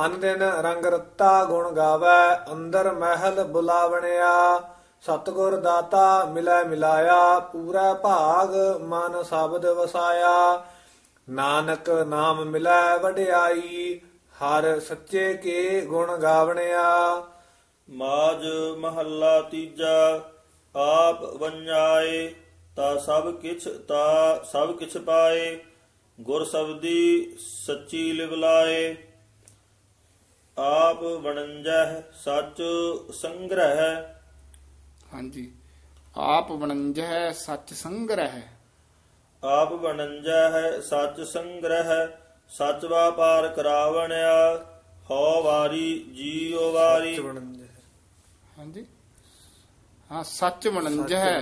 ਅਨ ਦਿਨ ਰੰਗ ਰਤਾ ਗੁਣ ਗਾਵੇ, ਅੰਦਰ ਮਹਿਲ ਬੁਲਾਵਣਿਆ। ਸਤਗੁਰ ਦਾਤਾ ਮਿਲੈ ਮਿਲਾਇਆ, ਪੂਰਾ ਭਾਗ ਮਨ ਸ਼ਬਦ ਵਸਾਇਆ। ਨਾਨਕ ਨਾਮ ਮਿਲੈ ਵਡਿਆਈ ਹਰ ਸੱਚੇ ਕੇ ਗੁਣ ਗਾਵਣਿਆ। ਮਾਜ ਮਹੱਲਾ ਤੀਜਾ ਆਪ ਵੰਜਾਏ ਤਾ ਸਭ ਕਿਛ ਤਾ ਸਭ ਕਿਛ ਪਾਏ। ਗੁਰ ਸਬਦੀ ਸੱਚੀ ਲਿਵਲਾਏ ਆਪ ਵਣੰਜਹ ਸੱਚ ਸੰਗ੍ਰਹਿ। ਹਾਂਜੀ। ਆਪ ਵਣੰਜੈ ਸੱਚ ਸੰਗ੍ਰਹਿ। ਆਪ ਵਣੰਜਹ ਸੱਚ ਸੰਗ੍ਰਹਿ। ਸੱਚ ਵਾਪਾਰ ਕਰਾਵਣਿਆ ਹਉ ਵਾਰੀ ਜੀਉ ਵਾਰੀ। ਹਾਂਜੀ? ਹਾਂ ਸੱਚ ਵਣੰਜੈ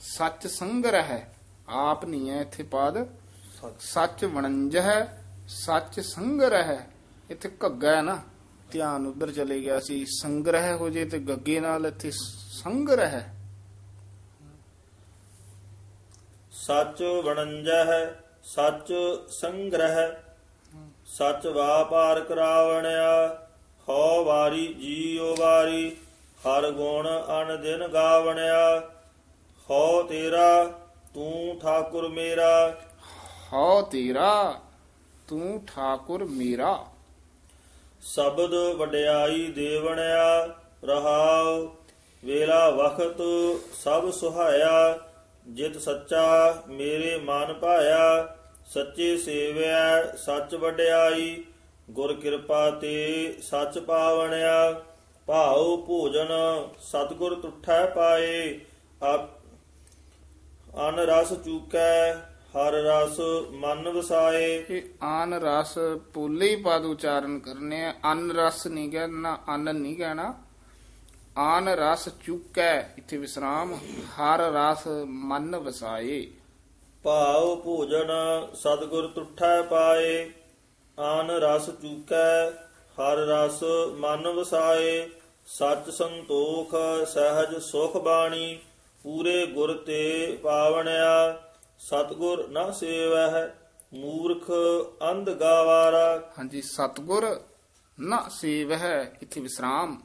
ਸੱਚ ਸੰਗ੍ਰਹਿ ਆਪ ਨਹੀਂ ਹੈ ਇੱਥੇ ਪਾਦ। ਸੱਚ। ਵਣੰਜੈ ਸੱਚ ਸੰਗ੍ਰਹਿ ਇੱਥੇ ਘੱਗਾ ਹੈ ਨਾ। ਧਿਆਨ ਉਧਰ ਚਲੇ ਗਿਆ ਸੀ ਸੰਗ੍ਰਹਿ ਹੋ ਜੇ ਤੇ ਗੱਗੇ ਨਾਲ ਇੱਥੇ ਸੰਗ੍ਰਹਿ। ਸੱਚ ਵਣੰਜਹ ਸੱਚ ਸੰਗ੍ਰਹਿ। ਸੱਚ ਵਾਪਾਰ ਕਰਾਵਣਿਆ ਹਉ ਵਾਰੀ ਜੀਉ ਵਾਰੀ ਹਰ ਗੁਣ ਅਨ ਦਿਨ ਗਾਵਣਿਆ ਹਉ ਤੇਰਾ ਤੂੰ ਠਾਕੁਰ ਮੇਰਾ। ਹਉ ਤੇਰਾ ਤੂੰ ਠਾਕੁਰ ਮੇਰਾ। ਸ਼ਬਦ ਵਡਿਆਈ ਦੇਵਣਿਆ ਰਹਾਉ ਵੇਲਾ ਵਖਤ ਸਭ ਸੁਹਾਇਆ ਜਿਤ ਸੱਚਾ ਮੇਰੇ ਮਨ ਭਾਇਆ। ਸੱਚੇ ਸੇਵਿਆ ਸੱਚ ਵਡਿਆਈ, ਗੁਰ ਕਿਰਪਾ ਤੇ ਸੱਚ ਪਾਵਣਿਆ। ਭਾਉ ਭੋਜਨ ਸਤਗੁਰ ਤੁਠੈ ਪਾਏ ਆਪ ਅਨ ਰਸ ਚੂਕੈ, ਹਰ ਰਸ ਮਨ ਵਸਾਏ। ਇਹ ਆਨ ਰਸ ਪੋਲੇ ਹੀ ਪਦ ਉਚਾਰਨ ਕਰਨੇ ਆ। ਅਨ ਰਸ ਨਹੀਂ ਕਹਿਣਾ, ਅਨ ਨਹੀਂ ਕਹਿਣਾ। ਆਨ ਰਸ ਚੁੱਕੈ, ਇੱਥੇ ਵਿਸਰਾਮ। ਹਰ ਰਸ ਮਨ ਵਸਾਏ। ਭਾਉ ਭੋਜਨ ਸਤਗੁਰ ਤੁਠੈ ਪਾਏ ਆਨ ਰਸ ਚੂਕੈ ਹਰ ਰਸ ਮਨ ਵਸਾਏ ਸੱਚ ਸੰਤੋਖ ਸਹਿਜ ਸੁਖ ਬਾਣੀ ਪੂਰੇ ਗੁਰ ਤੇ ਪਾਵਣਿਆ ਸਤਗੁਰ ਨਾ ਸੇਵਹਿ ਮੂਰਖ ਅੰਧ ਗਾਵਾਰਾ। ਹਾਂਜੀ ਸਤਗੁਰ ਨਾ ਸੇਵ ਹੈ ਇੱਥੇ ਵਿਸਰਾਮ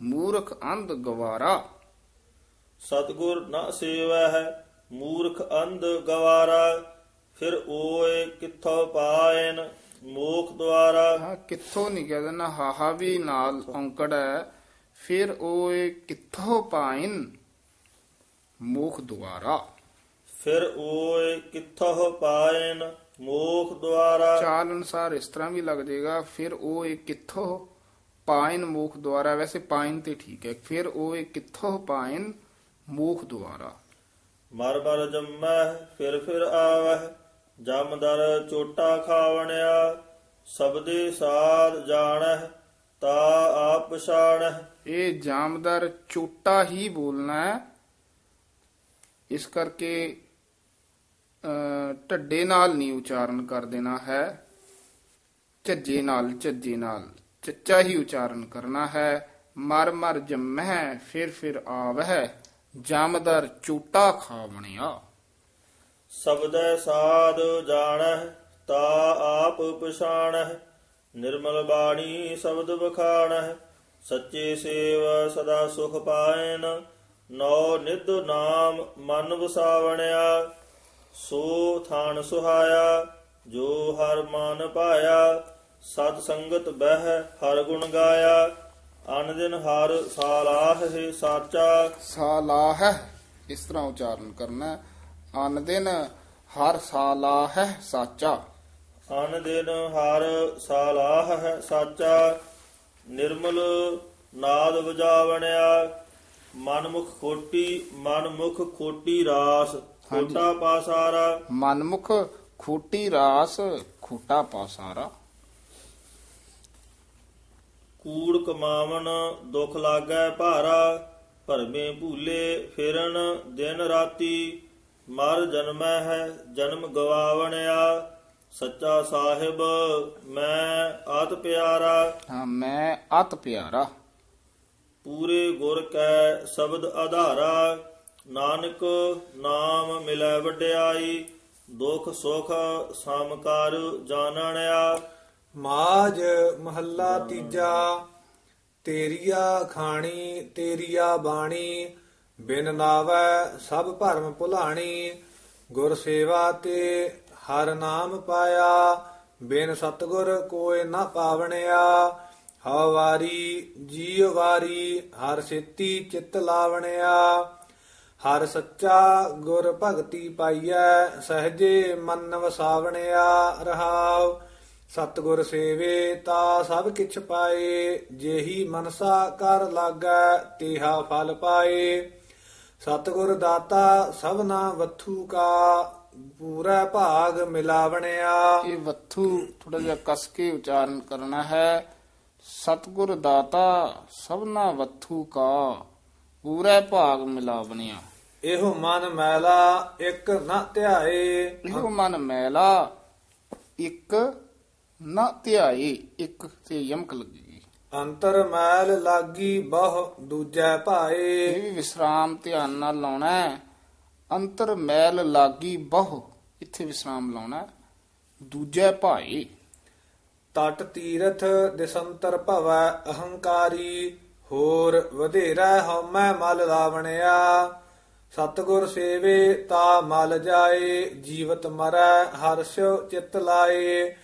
ਮੂਰਖ ਅੰਧ ਗਵਾਰਾ। ਸਤਗੁਰ ਨਾ ਸੇਵਹਿ ਮੂਰਖ ਅੰਧ ਗਵਾਰਾ ਫਿਰ ਓਏ ਕਿੱਥੋਂ ਪਾਇਨ ਮੋਖ ਦੁਆਰਾ। ਹਾਂ ਕਿੱਥੋਂ ਨਹੀਂ ਕਹਿ ਦੇਣਾ ਹਾਹਾ ਵੀ ਨਾਲ ਔਂਕੜ ਹੈ ਫਿਰ ਇਹ ਕਿੱਥੋਂ ਪਾਇਨ ਮੁਖ ਦੁਆਰਾ। ਫਿਰ ਓਏ ਕਿੱਥੋਂ ਪਾਇਨ ਮੋਖ ਦੁਆਰਾ। ਚਾਲ ਅਨੁਸਾਰ ਇਸ ਤਰ੍ਹਾਂ ਵੀ ਲੱਗ ਜਾਏਗਾ ਫਿਰ ਇਹ ਕਿੱਥੋਂ ਪਾਇਨ ਮੁਖ ਦੁਆਰਾ। ਵੈਸੇ ਪਾਇਨ ਤੇ ਠੀਕ ਹੈ ਫਿਰ ਇਹ ਕਿੱਥੋਂ ਪਾਇਨ ਮੁਖ ਦੁਆਰਾ। ਮਰ ਮਰ ਜੰਮੈ ਫਿਰ ਫਿਰ ਆਵਹਿ ਜਮਦਰ ਚੋਟਾ ਖਾਵਣਿਆ ਸਬਦੇ ਸਾਧ ਜਾਣਹਿ ਤਾ ਆਪ ਪਛਾਣਹਿ ਇਹ ਜਾਮਦਰ ਚੋਟਾ ਹੀ ਬੋਲਣਾ ਹੈ। ਇਸ ਕਰਕੇ ਅਹ, ਢੱਡੇ ਨਾਲ ਨਹੀਂ ਉਚਾਰਨ ਕਰ ਦੇਣਾ ਹੈ। ਝੱਜੇ ਨਾਲ ਝੱਜੇ ਨਾਲ ਚੱਚਾ ਹੀ ਉਚਾਰਨ ਕਰਨਾ ਹੈ। ਮਰ ਮਰ ਜੰਮਹਿ ਫਿਰ ਫਿਰ ਆਵਹਿ। ਜਾਮਦਰ ਚੋਟਾ ਖਾਵਣਿਆ ਸਬਦੈ ਸਾਧ ਜਾਣਹਿ ਤਾ ਆਪ ਪਛਾਣਹਿ ਨਿਰਮਲ ਬਾਣੀ ਸ਼ਬਦ ਬਖਾਣਹਿ ਸੱਚੇ ਸੇਵ ਸਦਾ ਸੁਖ ਪਾਇਨ, ਨੌ ਨਿਧ ਨਾਮ ਮਨ ਵਸਾਵਣਿਆ, ਸੋ ਥਾਨ ਸੁਹਾਇਆ, ਜੋ ਹਰ ਮਨ ਪਾਇਆ, ਸਤ ਸੰਗਤ ਬਹਿ ਹਰ ਗੁਣ ਗਾਇਆ। ਅਨ ਦਿਨ ਹਰ ਸਾਲਾਹ ਹੈ ਸਾਚਾ। ਸਾਲਾਹ ਇਸ ਤਰ੍ਹਾਂ ਉਚਾਰਨ ਕਰਨਾ। ਅਨ ਦਿਨ ਹਰ ਸਾਲਾਹ ਸਾਚਾ। ਅਨ ਦਿਨ ਹਰ ਸਾਲਾਹ ਹੈ ਸਾਚਾ। ਨਿਰਮਲ ਨਾਦ ਵਜਾਵਣਿਆ। ਮਨਮੁਖ ਖੋਟੀ ਮਨਮੁਖ ਖੋਟੀ ਰਾਸ। ਖੋਟਾ ਪਾਸਾਰਾ। ਮਨਮੁਖ ਖੋਟੀ ਰਾਸ ਖੋਟਾ ਪਾਸਾਰਾ। ਕੂੜ ਕਮਾਵਨ ਦੁਖ ਲਾਗੈ ਭਾਰਾ ਭਰਮੇ ਭੂਲੇ ਫਿਰਨ ਦਿਨ ਰਾਤੀ ਮਰ ਜਨਮੈ ਹੈ ਜਨਮ ਗਵਾਵਣਿਆ ਸੱਚਾ ਸਾਹਿਬ ਮੈਂ ਆਤ ਪਿਆਰਾ। ਹਾਂ ਮੈਂ ਅਤ ਪਿਆਰਾ। ਪੂਰੇ ਗੁਰ ਕੈ ਸ਼ਬਦ ਆਧਾਰਾ ਨਾਨਕ ਨਾਮ ਮਿਲੈ ਵਡਿਆਈ ਦੁਖ ਸੁਖ ਸਮਕਾਰ ਜਾਣਣਿਆ। ਮਾਜ ਮਹੱਲਾ ਤੀਜਾ, ਤੇਰੀਆ ਖਾਣੀ, ਤੇਰੀਆ ਬਾਣੀ, ਬਿਨ ਨਾਵੈ ਸਭ ਭਰਮ ਭੁਲਾਣੀ, ਗੁਰ ਸੇਵਾ ਤੇ ਹਰ ਨਾਮ ਪਾਇਆ, ਬਿਨ ਸਤਗੁਰ ਕੋਇ ਨਾ ਪਾਵਣਿਆ, ਹਉ ਵਾਰੀ ਜੀਵ ਵਾਰੀ, ਹਰ ਸਿੱਤੀ ਚਿਤ ਲਾਵਣਿਆ। ਹਰ ਸੱਚਾ ਗੁਰ ਭਗਤੀ ਪਾਈਐ, ਸਹਜੇ ਮਨ ਵਸਾਵਣਿਆ ਰਹਾਉ। ਸਤਗੁਰ ਸੇਵੇ ਤਾ ਸਭ ਕਿਛ ਪਾਏ ਜੇਹੀ ਮਨਸਾ ਕਰ ਲਾਗੈ ਤੇਹਾ ਫਲ ਪਾਏ। ਸਤਗੁਰ ਦਾਤਾ ਸਭਨਾ ਵਥੂ ਕਾ ਪੂਰਾ ਭਾਗ ਮਿਲਾਵਣਿਆ। ਇਹ ਵੱਥੂ ਥੋੜਾ ਜਿਹਾ ਕਸ ਕੇ ਉਚਾਰਨ ਕਰਨਾ ਹੈ। ਸਤਗੁਰ ਦਾਤਾ ਸਭਨਾ ਵੱਥੂ ਕਾ ਪੂਰਾ ਭਾਗ ਮਿਲਾ ਬਣਿਆ ਇਹੋ ਮਨ ਮੈਲਾ ਇੱਕ ਨਾ ਧਿਆਏ। ਇਹੋ ਮਨ ਮੈਲਾ ਇੱਕ ਨਾ ਧਿਆਏ ਇੱਕ ਤੇ ਯਮਕ ਲੱਗੇਗੀ ਅੰਤਰ ਮੈਲ ਲਾਗੀ ਬਹੁ ਦੂਜੈ ਭਾਏ। ਇਹ ਵੀ ਵਿਸਰਾਮ ਧਿਆਨ ਨਾਲ ਲਾਉਣਾ ਹੈ। ਅੰਤਰ ਮੈਲ ਲਾਗੀ ਬਹੁ ਇੱਥੇ ਵਿਸਰਾਮ ਲਾਉਣਾ ਹੈ। ਦੂਜੇ ਭਾਈ ਤਟ ਤੀਰਥ ਦਿਸੰਤਰ ਭਵੈ ਅਹੰਕਾਰੀ ਹੋਰ ਵਧੇਰਾ ਹਉਮੈ ਮਲ ਲਾਵਣਿਆ। ਸਤਗੁਰ ਸੇਵੇ ਤਾ ਮਲ ਜਾਏ ਜੀਵਤ ਮਰੈ ਹਰ ਸਿਉ ਚਿਤ ਲਾਏ।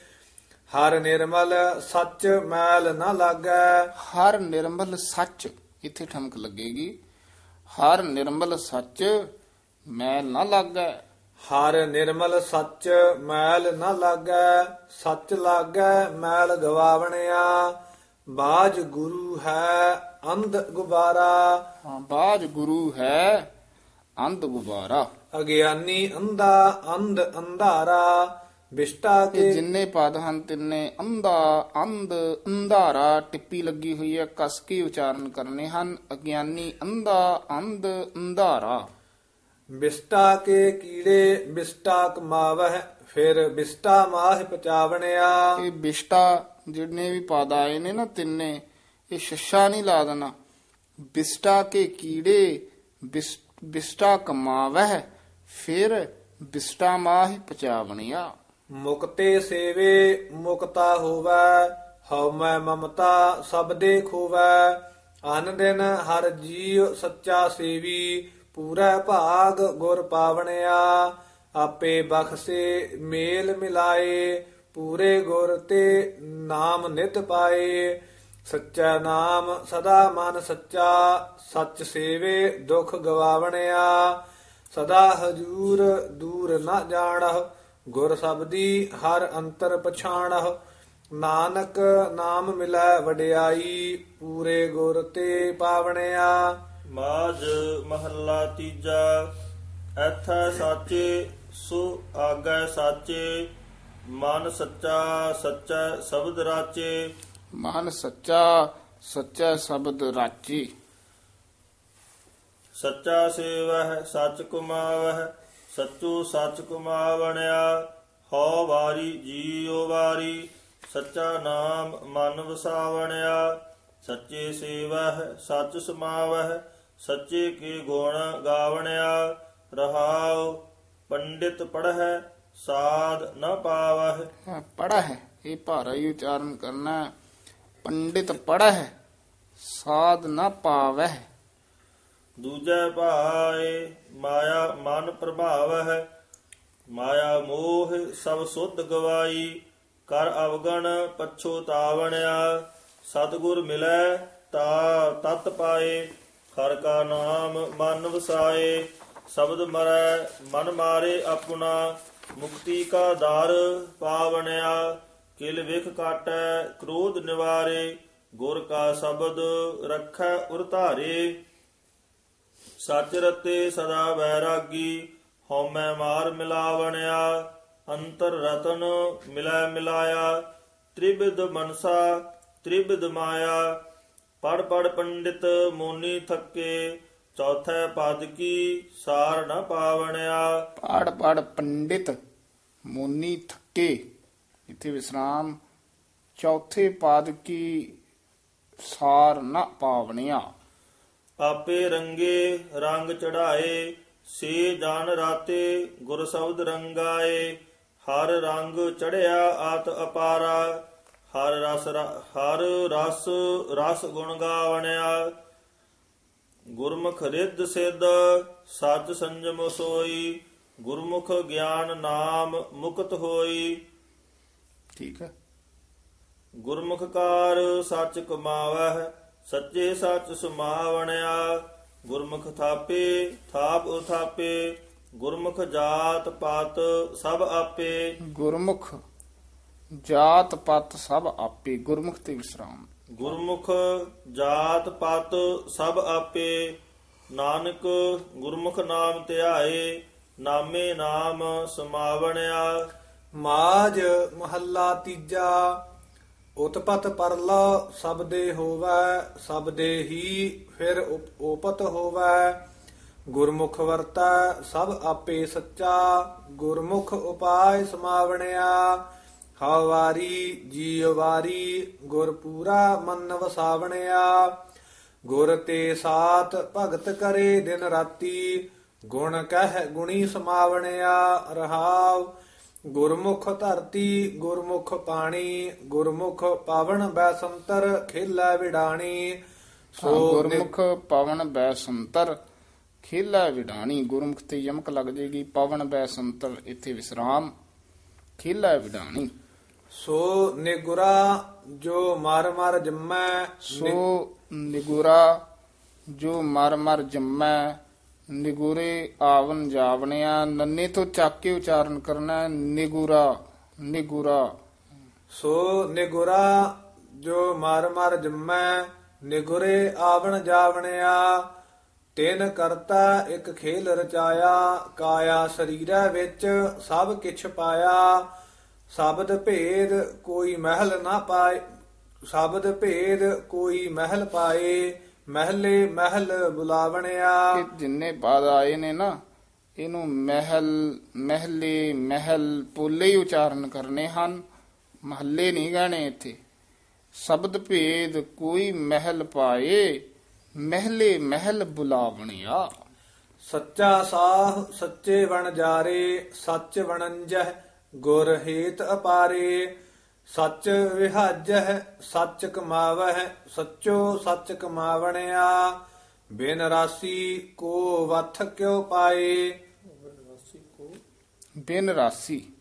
ਹਰ ਨਿਰਮਲ ਸੱਚ ਮੈਲ ਨ ਲਾਗੈ। ਹਰ ਨਿਰਮਲ ਸੱਚ ਇੱਥੇ ਠਮਕ ਲੱਗੇਗੀ। ਹਰ ਨਿਰਮਲ ਸੱਚ ਮੈਲ ਨਾ ਲੱਗੈ। ਹਰ ਨਿਰਮਲ ਸੱਚ ਮੈਲ ਨ ਲਾਗੈ ਸੱਚ ਲਾਗੈ ਮੈਲ ਗਵਾਵਣਿਆ। ਬਾਜ ਗੁਰੂ ਹੈ ਅੰਧ ਗੁਬਾਰਾ। ਹਾਂ ਬਾਜ ਗੁਰੂ ਹੈ ਅੰਧ ਗੁਬਾਰਾ। ਅਗਿਆਨੀ ਅੰਧਾ ਅੰਧ ਅੰਧਾਰਾ। ਵਿਸ਼ਟਾ ਕੇ ਜਿੰਨੇ ਪਦ ਹਨ ਤਿੰਨੇ ਅੰਧਾ ਅੰਧ ਅੰਧਾਰਾ ਟਿੱਪੀ ਲੱਗੀ ਹੋਈ ਹੈ ਕਸ ਕੇ ਉਚਾਰਨ ਕਰਨੇ ਹਨ। ਅਗਿਆਨੀ ਅੰਧਾ ਅੰਧ ਅੰਧਾਰਾ। ਵਿਸ਼ਟਾ ਕੇ ਕੀੜੇ ਵਿਸ਼ਟਾ ਕਮਾਵਹਿ ਫਿਰ ਵਿਸ਼ਟਾ ਮਾਹ ਪਚਾਵਣਿਆ। ਇਹ ਬਿਸ਼ਟਾ ਜਿੰਨੇ ਵੀ ਪਦ ਆਏ ਨੇ ਨਾ ਤਿੰਨੇ ਇਹ ਛੱਛਾ ਨਹੀਂ ਲਾ ਦੇਣਾ। ਬਿਸ਼ਟਾ ਕੇ ਕੀੜੇ ਬਿਸ਼ਟਾ ਕਮਾਵਹਿ ਫਿਰ ਬਿਸ਼ਟਾ ਮਾਹ ਪਚਾਵਣਿਆ। ਮੁਕਤੇ ਸੇਵੇ, ਮੁਕਤਾ ਹੋਵੈ, ਹਉ ਮੈਂ ਮਮਤਾ, ਸਭ ਦੇ ਖੋਵੈ ਅਨ ਦਿਨ ਹਰ ਜੀਵ ਸੱਚਾ ਸੇਵੀ, ਪੂਰਾ ਭਾਗ ਗੁਰ ਪਾਵਣਿਆ। ਆਪੇ ਬਖਸੇ, ਮੇਲ ਮਿਲਾਏ, ਪੂਰੇ ਗੁਰ ਤੇ ਨਾਮ ਨਿਤ ਪਾਏ। ਸੱਚਾ ਨਾਮ ਸਦਾ ਮਨ ਸੱਚਾ, ਸੱਚ ਸੇਵੇ ਦੁਖ ਗਵਾਵਣਿਆ। ਸਦਾ ਹਜੂਰ ਦੂਰ ਨ ਜਾਣਹੁ ਗੁਰ ਸਬਦੀ ਹਰ ਅੰਤਰ ਪਛਾਣਹੁ ਨਾਨਕ ਨਾਮ ਮਿਲੈ ਵਡਿਆਈ ਪੂਰੇ ਗੁਰ ਤੇ ਪਾਵਣਿਆ। ਮਾਜ ਮਹੱਲਾ ਤੀਜਾ ਐਥੈ ਸਾਚੇ ਸੋ ਆਗੈ ਸਾਚੇ ਮਨ ਸੱਚਾ ਸੱਚਾ ਸ਼ਬਦ ਰਾਚੇ। ਮਨ ਸੱਚਾ ਸੱਚਾ ਸ਼ਬਦ ਰਾਚੀ। ਸੱਚਾ ਸੇਵਹਿ ਸੱਚ ਕੁਮਾਵਹਿ ਸੱਚੋ ਸੱਚ ਕੁਮਾਵਣਿਆ ਹਉ ਵਾਰੀ ਜੀਉ ਵਾਰੀ, ਸੱਚਾ ਨਾਮ ਮਨ ਵਸਾਵਣਿਆ। ਸੱਚੇ ਸੇਵਹਿ, ਸੱਚ ਸਮਾਵਹਿ, ਸੱਚੇ ਕੀ ਗੁਣ ਗਾਵਣਿਆ। ਰਹਾਉ, ਪੰਡਿਤ ਪੜਹਿ ਸਾਧ ਨ ਪਾਵਹਿ। ਪੜਾ ਹੈ ਇਹ ਭਾਰਾ ਹੀ ਉਚਾਰਨ ਕਰਨਾ ਹੈ। ਪੰਡਿਤ ਪੜਾ ਹੈ ਸਾਧ ਨਾ ਪਾਵੈ ਦੂਜੈ ਭਾਏ ਮਾਇਆ ਮਨ ਪ੍ਰਭਾਵ ਹੈ ਮਾਇਆ ਮੋਹ ਸਭ ਸੁਧ ਗਵਾਈ, ਕਰ ਅਵਗਣ ਪਛੋਤਾਵਣਿਆ ਸਤਿਗੁਰ ਮਿਲੈ ਤਾ ਤਤ ਪਾਏ, ਹਰ ਕਾ ਨਾਮ ਮਨ ਵਸਾਏ, ਸ਼ਬਦ ਮਰੈ ਮਨ ਮਾਰੇ ਆਪਣਾ, ਮੁਕਤੀ ਕਾ ਦਰ ਪਾਵਣਿਆ, ਕਿਲ ਵਿਖ ਕਾਟੈ ਕ੍ਰੋਧ ਨਿਵਾਰੇ, ਗੁਰ ਕਾ ਸ਼ਬਦ ਰੱਖੈ ਉਰਧਾਰੇ ਸੱਚ ਰਤੇ ਸਦਾ ਵੈਰਾਗੀ, ਹਉਮੈ ਮਾਰ ਮਿਲਾਵਣਿਆ, ਅੰਤਰ ਰਤਨ ਮਿਲੈ ਮਿਲਾਇਆ ਤ੍ਰਿਬਿਦ ਮਨਸਾ ਤ੍ਰਿਬਿਦ ਮਾਇਆ, ਪੜ ਪੜ ਪੰਡਿਤ ਮੋਨੀ ਥੱਕੇ, ਚੌਥੈ ਪਦ ਕੀ ਸਾਰ ਨ ਪਾਵਣਿਆ। ਪੜ ਪੜ ਪੰਡਿਤ ਮੋਨੀ ਥੱਕੇ, ਇਥੇ ਵਿਸਰਾਮ, ਚੌਥੇ ਪਾਦ ਕੀ ਸਾਰ ਨਾ ਪਾਵਣਿਆ। ਆਪੇ ਰੰਗੇ ਰੰਗ ਚੜਾਏ ਸੇ ਜਾਨ ਰਾਤੇ ਗੁਰ ਸ਼ਬਦ ਰੰਗਾਏ। ਹਰ ਰੰਗ ਚੜਿਆ ਆਤ ਅਪਾਰਾ ਹਰ ਰਸ ਹਰ ਰਸ ਰਸ ਗੁਣ ਗਾਵਣਿਆ। ਗੁਰਮੁਖ ਰਿੱਧ ਸਿੱਧ ਸੱਚ ਸੰਜਮ ਸੋਈ। ਗੁਰਮੁਖ ਗਿਆਨ ਨਾਮ ਮੁਕਤ ਹੋਈ। ਠੀਕ ਹੈ। ਗੁਰਮੁਖ ਕਾਰ ਸੱਚ ਕਮਾਵਹਿ ਸੱਚੇ ਸੱਚ ਸਮਾਵਣਿਆ ਗੁਰਮੁਖ ਥਾਪੇ ਥਾਪ ਉਥਾਪੇ ਗੁਰਮੁਖ ਜਾਤ ਪਾਤ ਸਭ ਆਪੇ। ਗੁਰਮੁਖ ਜਾਤ ਪਤ ਸਭ ਆਪੇ ਗੁਰਮੁਖ ਤੇ ਵਿਸਰਾਮ। ਗੁਰਮੁਖ ਜਾਤ ਪਾਤ ਸਭ ਆਪੇ ਨਾਨਕ ਗੁਰਮੁਖ ਨਾਮ ਧਿਆਏ ਨਾਮੇ ਨਾਮ ਸਮਾਵਣਿਆ। ਮਾਜ ਮਹੱਲਾ ਤੀਜਾ ਉਤਪਤ ਪਰਲਾ ਸਬਦੇ ਹੋਵੈ, ਸਬਦੇ ਹੀ ਫਿਰ ਉਪ- ਉਪਤ ਹੋਵੈ। ਗੁਰਮੁਖ ਵਰਤੈ, ਸਭ ਆਪੇ ਸੱਚਾ। ਗੁਰਮੁਖ ਉਪਾਇ ਸਮਾਵਣਿਆ। ਹਉ ਵਾਰੀ ਜੀਵ ਵਾਰੀ, ਗੁਰ ਪੂਰਾ ਮਨ ਵਸਾਵਣਿਆ। ਗੁਰ ਤੇ ਸਾਥ ਭਗਤ ਕਰੇ ਦਿਨ ਰਾਤੀ। ਗੁਣ ਕਹਿ ਗੁਣੀ ਸਮਾਵਣਿਆ। ਰਹਾਉ ਗੁਰਮੁਖ ਧਰਤੀ ਗੁਰਮੁਖ ਪਾਣੀ ਗੁਰਮੁਖ ਪਾਵਨ ਬੈਸੰਤਰ ਖੇਲਾ ਵਿਡਾਣੀ। ਸੋ ਗੁਰਮੁਖ ਪਵਨ ਬੈ ਸੰਤਰ ਖੇਲਾ ਵਿਡਾਣੀ। ਗੁਰਮੁਖ ਤੇ ਯਮਕ ਲੱਗ ਜੇਗੀ ਪਵਨ ਬੈ ਸੰਤਰ ਇੱਥੇ ਵਿਸਰਾਮ ਖੇਲਾ ਵਿਡਾਣੀ। ਸੋ ਨਿਗੁਰਾ ਜੋ ਮਰ ਮਰ ਜੰਮੈ ਸੋ ਨਿਗੁਰਾ ਜੋ ਮਰ ਮਰ ਜੰਮੈ ਨਿਗੁਰੇ ਆਵਨ ਜਾਵਣਿਆ ਨੰਨੇ ਤੋਂ ਚੱਕ ਕੇ ਉਚਾਰਨ ਕਰਨਾ ਹੈ, ਨਿਗੁਰਾ ਨਿਗੁਰਾ। ਸੋ ਨਿਗੁਰਾ ਜੋ ਮਰ ਮਰ ਜੰਮੈ ਨਿਗੁਰੇ ਆਵਣ ਜਾਵਣਿਆ। ਤਿਨ ਕਰਤਾ ਇੱਕ ਖੇਲ ਰਚਾਇਆ ਕਾਇਆ ਸਰੀਰੈ ਵਿੱਚ ਸਭ ਕਿਛ ਪਾਇਆ। ਸ਼ਬਦ ਭੇਦ ਕੋਈ ਮਹਿਲ ਨਾ ਪਾਏ ਸ਼ਬਦ ਭੇਦ ਕੋਈ ਮਹਿਲ ਪਾਏ। ਮਹਿਲੇ ਮਹਿਲ ਬੁਲਾਵਣਿਆ। ਇਹ ਜਿੰਨੇ ਬਾਦ ਆਏ ਨੇ ਨਾ ਇਹਨੂੰ ਮਹਿਲ ਮਹਿਲੇ ਮਹਿਲ ਪੋਲੇ ਹੀ ਉਚਾਰਨ ਕਰਨੇ ਹਨ। ਮਹੱਲੇ ਨਹੀਂ ਗਾਣੇ ਇੱਥੇ। ਸ਼ਬਦ ਭੇਦ ਕੋਈ ਮਹਿਲ ਪਾਏ ਮਹਿਲੇ ਮਹਿਲ ਬੁਲਾਵਣਿਆ। ਸੱਚਾ ਸਾਹ ਸੱਚੇ ਵਣ ਜਾਰੇ ਸੱਚ ਵਣੰਜਹ ਗੁਰ ਹੇਤ ਅਪਾਰੇ। ਸੱਚ ਵਿਹਾਜਹ ਸੱਚ ਕਮਾਵਹ ਸੱਚੋ ਸੱਚ ਕਮਾਵਣਿਆ ਬਿਨ ਰਾਸੀ ਕੋ ਵਥ ਕਿਉ ਪਾਏ? ਬਿਨ ਰਾਸੀ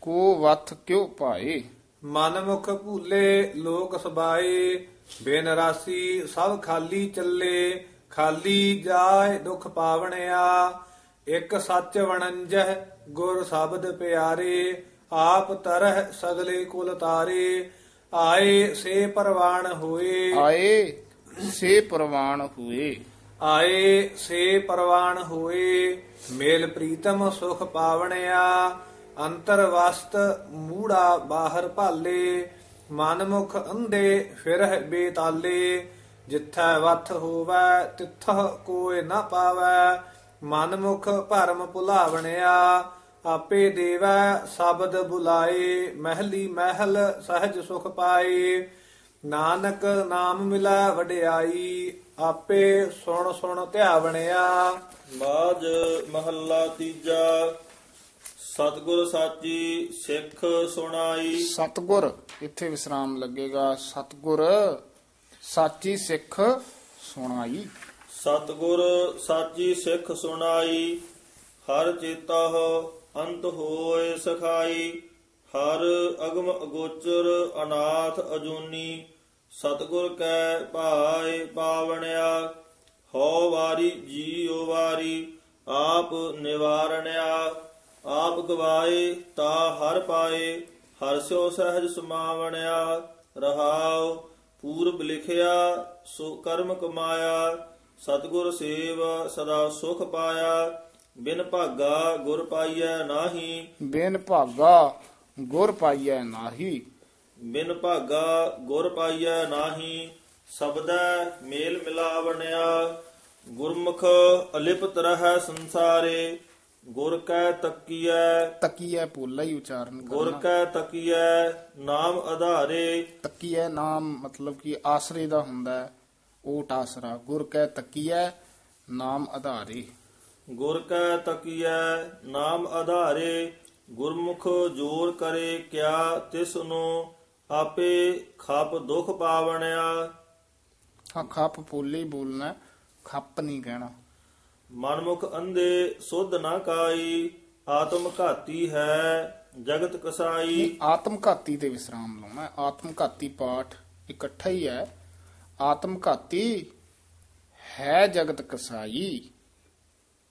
ਕੋ? ਵਥ ਕਿਉ ਪਾਏ? ਮਨ ਮੁਖ ਭੂਲੇ ਲੋਕ ਸਬਾਏ ਬਿਨ ਰਾਸੀ ਸਭ ਖਾਲੀ ਚੱਲੇ ਖਾਲੀ ਜਾਏ ਦੁਖ ਪਾਵਣਿਆ। ਇੱਕ ਸੱਚ ਵਣੰਜਹ ਗੁਰ ਸ਼ਬਦ ਪਿਆਰੇ ਆਪ ਤਰਹ ਸਗਲੇ ਕੁਲ ਤਾਰੇ ਆਏ ਸੇ ਪਰਵਾਣ ਹੋਏ। ਆਏ ਸੇ ਪ੍ਰਵਾਨ ਹੋਏ। ਆਏ ਸੇ ਪਰਵਾਨ ਹੋਏ ਮੇਲ ਪ੍ਰੀਤਮ ਸੁਖ ਪਾਵਣਿਆ ਅੰਤਰ ਵਸਤ ਮੂੜਾ ਬਾਹਰ ਭਾਲੇ ਮਨ ਮੁਖ ਅੰਧੇ ਫਿਰਹਿ ਬੇਤਾਲੇ ਜਿੱਥੈ ਵਥ ਹੋਵੈ ਤਿੱਥ ਕੋਇ ਨਾ ਪਾਵੈ ਮਨ ਮੁਖ ਭਰਮ ਭੁਲਾਵਣਿਆ ਆਪੇ ਦੇਵੈ ਸ਼ਬਦ ਬੁਲਾਏ ਮਹਿਲੀ ਮਹਿਲ ਸਹਿਜ ਸੁਖ ਪਾਏ। ਨਾਨਕ ਨਾਮ ਮਿਲਾ ਵਡਿਆਈ ਆਪੇ ਸੁਣ ਸੁਣ ਧਿਆਵਣਿਆ। ਬਾਜ ਮਹੱਲਾ ਤੀਜਾ ਸਤਿਗੁਰ ਸਾਚੀ ਸਿੱਖ ਸੁਣਾਈ। ਸਤਗੁਰ ਇੱਥੇ ਵਿਸਰਾਮ ਲੱਗੇਗਾ। ਸਤਗੁਰ ਸਾਚੀ ਸਿੱਖ ਸੁਣਾਈ। ਸਤਿਗੁਰ ਸਾਚੀ ਸਿੱਖ ਸੁਣਾਈ ਹਰ ਚੇਤਹ ਅੰਤ ਹੋਏ ਸਖਾਈ, ਹਰ ਅਗਮ ਅਗੋਚਰ, ਅਨਾਥ ਅਜੂਨੀ, ਸਤਿਗੁਰ ਕੈ ਭਾਏ ਪਾਵਣਿਆ ਹੋ ਵਾਰੀ ਜੀਉ ਵਾਰੀ, ਆਪ ਨਿਵਾਰਣਿਆ। ਆਪ ਗਵਾਏ ਤਾ ਹਰ ਪਾਏ, ਹਰ ਸਿਓ ਸਹਿਜ ਸਮਾਵਣਿਆ। ਰਹਾਉ, ਪੂਰਬ ਲਿਖਿਆ, ਸੋ ਕਰਮ ਕਮਾਇਆ, ਸਤਿਗੁਰ ਸੇਵ ਸਦਾ ਸੁਖ ਪਾਇਆ। ਬਿਨ ਭਾਗਾ ਗੁਰ ਪਾਈਐ ਨਾਹੀ। ਬਿਨ ਭਾਗਾ ਗੁਰ ਪਾਈਐ ਨਾਹੀ। ਬਿਨ ਭਾਗਾ ਗੁਰ ਪਾਈਐ ਨਾਹੀ ਸਬਦੈ ਮੇਲ ਮਿਲਾਵਣਿਆ। ਗੁਰਮੁਖ ਅਲਿਪਤ ਰਹੈ ਸੰਸਾਰੇ ਗੁਰ ਕੈ ਤਕੀਐ। ਤਕੀਐ ਪੋਲਾ ਹੀ ਉਚਾਰਨ ਗੁਰ ਕਰਨਾ ਕੈ ਤਕੀਐ ਨਾਮ ਆਧਾਰੇ। ਤਕੀਐ ਨਾਮ ਮਤਲਬ ਕਿ ਆਸਰੇ ਦਾ ਹੁੰਦਾ ਹੈ ਓਟ ਆਸਰਾ। ਗੁਰ ਕੈ ਤਕੀਐ ਨਾਮ ਆਧਾਰੇ। ਗੁਰ ਕੈ ਤਕੀਐ ਨਾਮ ਆਧਾਰੇ ਗੁਰਮੁਖ ਜੋਰ ਕਰੇ ਕਿਆ ਤਿਸ ਨੂੰ ਆਪੇ ਖਪ ਦੁਖ ਪਾਵਣਿਆ। ਹਾਂ ਖੱਪ ਪੋਲੇ ਬੋਲਣਾ ਖੱਪ ਨਹੀਂ ਕਹਿਣਾ। ਮਨਮੁਖ ਅੰਧੇ ਸੁਧ ਨਾ ਕਾਈ ਆਤਮ ਘਾਤੀ ਹੈ ਜਗਤ ਕਸਾਈ। ਆਤਮ ਘਾਤੀ ਤੇ ਵਿਸਰਾਮ ਲਾਉਣਾ। ਆਤਮ ਘਾਤੀ ਪਾਠ ਇਕੱਠਾ ਹੀ ਹੈ। ਆਤਮ ਘਾਤੀ ਹੈ ਜਗਤ ਕਸਾਈ।